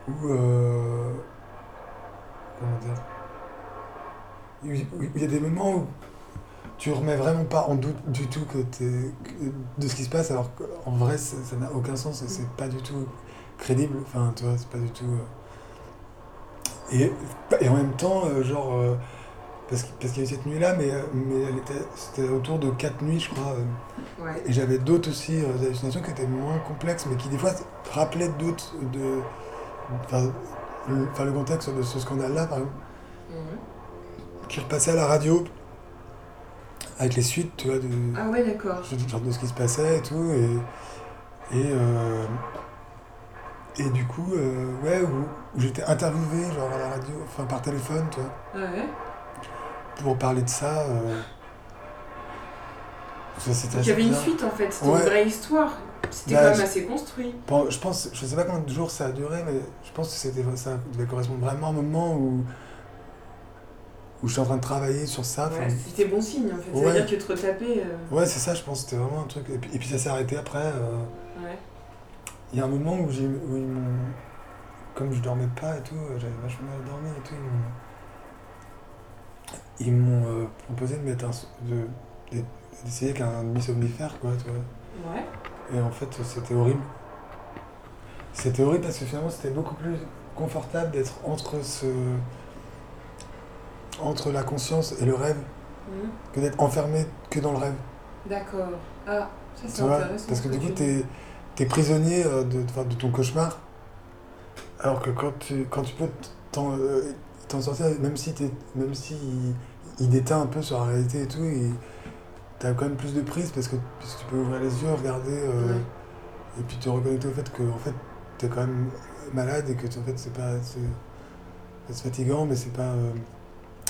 où. euh, comment dire il y a des moments où tu remets vraiment pas en doute du tout que de ce qui se passe, alors qu'en vrai, ça, n'a aucun sens et c'est pas du tout crédible. Enfin, tu vois, c'est pas du tout. euh, Et, et en même temps, euh, genre. euh, parce, parce qu'il y a eu cette nuit-là, mais, mais elle était, c'était autour de quatre nuits, je crois. Ouais. Et j'avais d'autres aussi euh, hallucinations qui étaient moins complexes, mais qui des fois rappelaient d'autres. De, enfin, le, enfin, le contexte de ce scandale-là, par exemple, Mhm. qui repassait à la radio, avec les suites, tu vois, de, Ah ouais, d'accord. genre de ce qui se passait et tout. Et, et, euh, et du coup, euh, ouais, où, où j'étais interviewé, genre à la radio, enfin par téléphone, tu vois, Ah ouais. pour parler de ça. euh, ça, c'était Donc il y avait une suite en fait, c'était Ouais. une vraie histoire. C'était Bah, quand même assez construit. Bon, je pense, je sais pas combien de jours ça a duré, mais je pense que c'était, ça devait correspondre vraiment à un moment où, où je suis en train de travailler sur ça. Ouais, c'était bon signe en fait. Ça Ouais. veut dire que te retaper. euh, ouais, c'est ça, je pense, c'était vraiment un truc. Et puis, et puis ça s'est arrêté après. euh, Ouais. Il y a un moment où, j'ai, où ils m'ont. Comme je dormais pas et tout, j'avais vachement mal dormi et tout, ils m'ont. Ils m'ont euh, proposé de mettre un. De, de- d'essayer avec un demi-somnifère, quoi, tu vois. Ouais. Et en fait, c'était horrible. C'était horrible parce que finalement, c'était beaucoup plus confortable d'être entre ce. Entre la conscience et le rêve Mhm. que d'être enfermé que dans le rêve. D'accord. Ah, ça Tu c'est intéressant. Parce que du coup, tu t'es es prisonnier euh, de, de ton cauchemar. Alors que quand tu, quand tu peux t'en euh, sortir, même si, t'es- même si il, il déteint un peu sur la réalité et tout, et t'as quand même plus de prise parce que, parce que tu peux ouvrir les yeux, regarder, euh, Ouais. et puis te reconnecter au fait que en fait, t'es quand même malade et que en fait, c'est pas. C'est c'est fatigant, mais c'est pas. euh,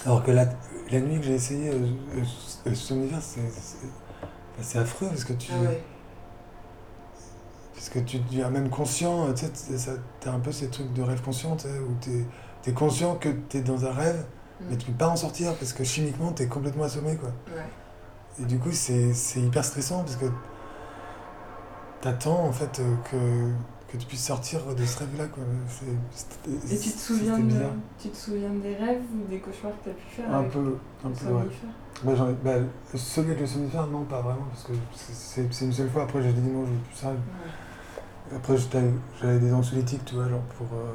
Alors que la, la nuit que j'ai essayé euh, euh, euh, somnifère, c'est c'est- bah, c'est affreux parce que tu. Ah ouais. Parce que tu deviens même conscient, tu sais, t'as un peu ces trucs de rêve conscient, tu sais, où t'es es conscient que t'es dans un rêve, mais tu peux pas en sortir parce que chimiquement t'es complètement assommé, quoi. Ouais. Et du coup, c'est c'est hyper stressant parce que t'attends en fait euh, que, que tu puisses sortir de ce rêve-là, quoi. C'est- Et tu te souviens, de, tu te souviens des rêves ou des cauchemars que tu as pu faire Un peu, un le peu, ouais. Bah, j'en ai- bah, celui avec le somnifère, non, pas vraiment, parce que c'est- une seule fois. Après, j'ai dit non, je veux plus ça. Après, j'avais des anxiolytiques, tu vois, genre pour, euh,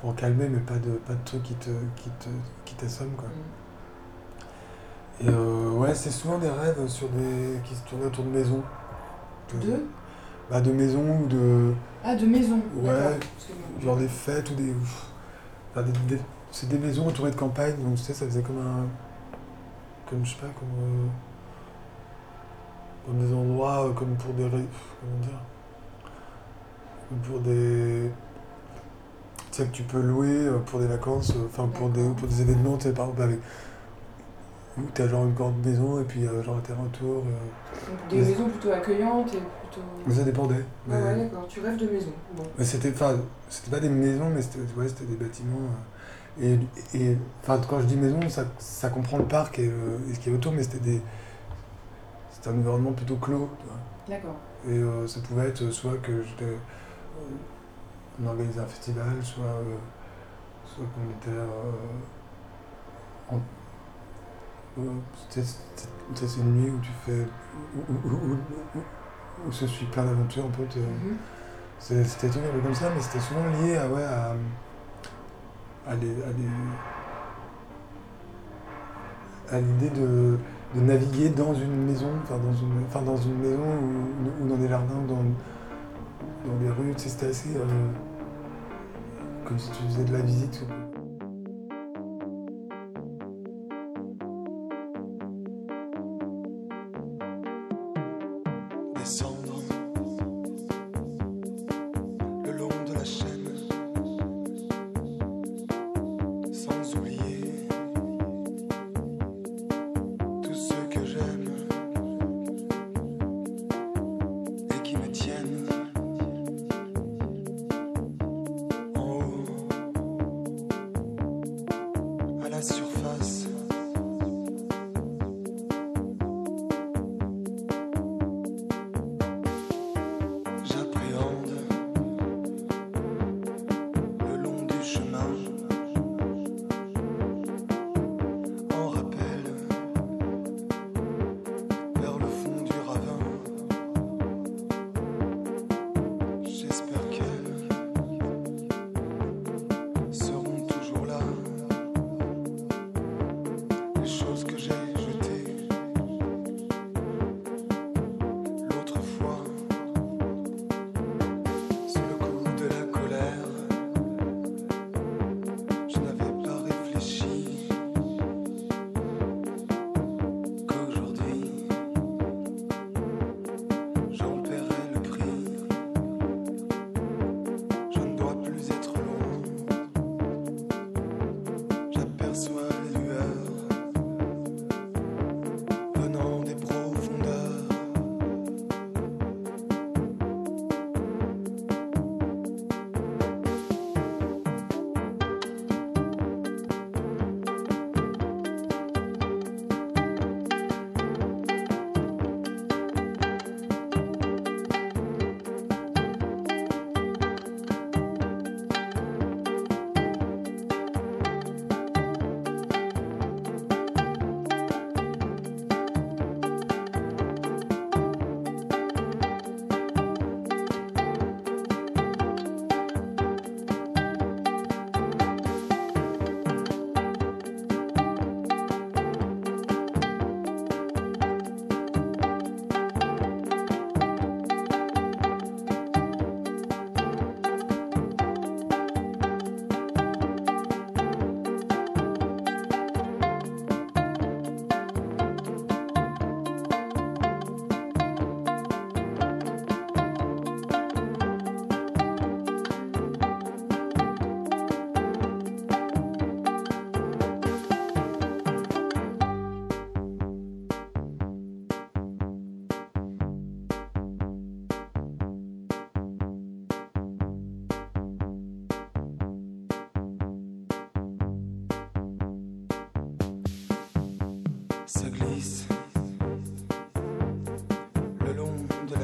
pour calmer, mais pas de, pas de trucs qui te, qui te, qui t'assomment, quoi. Et euh, ouais, c'est souvent des rêves sur des, qui se tournaient autour de maisons. De Bah, de maisons ou de. Ah, de maisons. Ouais, genre des fêtes ou des. enfin, des- des- c'est des maisons entourées de campagne, donc tu sais, ça faisait comme un. Comme, je sais pas, comme. euh, comme des endroits, euh, comme pour des. Comment dire? Comme pour des. Tu sais, que tu peux louer euh, pour des vacances, enfin, pour des, pour des événements, tu sais, par exemple, avec. Où t'as genre une grande maison et puis euh, genre un terrain autour. euh, des mais- maisons plutôt accueillantes et plutôt. Mais ça dépendait. Ah ouais, mais- d'accord. Tu rêves de maisons. Bon. mais c'était enfin c'était pas des maisons mais c'était ouais, c'était des bâtiments euh, et, et enfin quand je dis maison ça, ça comprend le parc et, le- et ce qui est autour mais c'était des c'était un environnement plutôt clos. D'accord. et euh, ça pouvait être soit que j'étais euh, on organisait un festival soit euh, soit qu'on était euh, en- euh, c'est une nuit où tu fais où, où, où, où- se suit plein d'aventures un peu Mhm. c'est- C'était un peu comme ça, mais c'était souvent lié à, ouais, à, à, les, à, les- à l'idée de, de naviguer dans une maison, enfin dans une, enfin dans une maison ou, ou dans des jardins, dans, dans des rues. Tu sais, C'était assez euh, comme si tu faisais de la visite.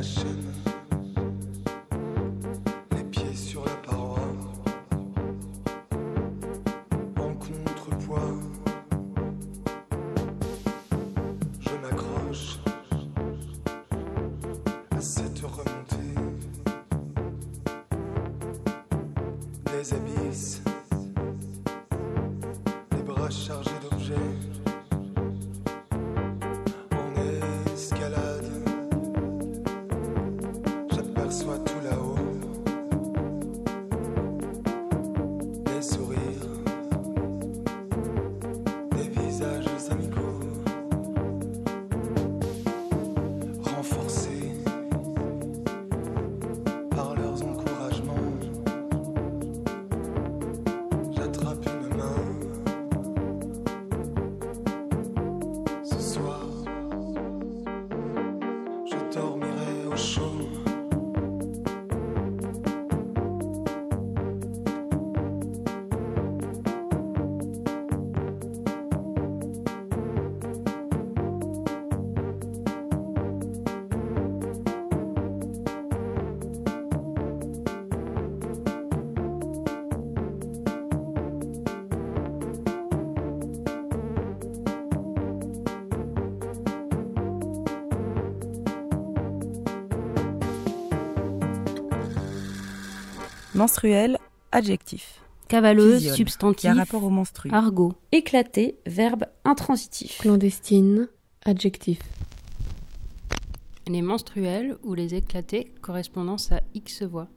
De Menstruel, adjectif. Cavaleuse, Fusionne, substantif. qui a rapport au menstru. Argot. Éclaté, verbe intransitif. Clandestine, adjectif. Les menstruels ou les éclatés, correspondance à X voix.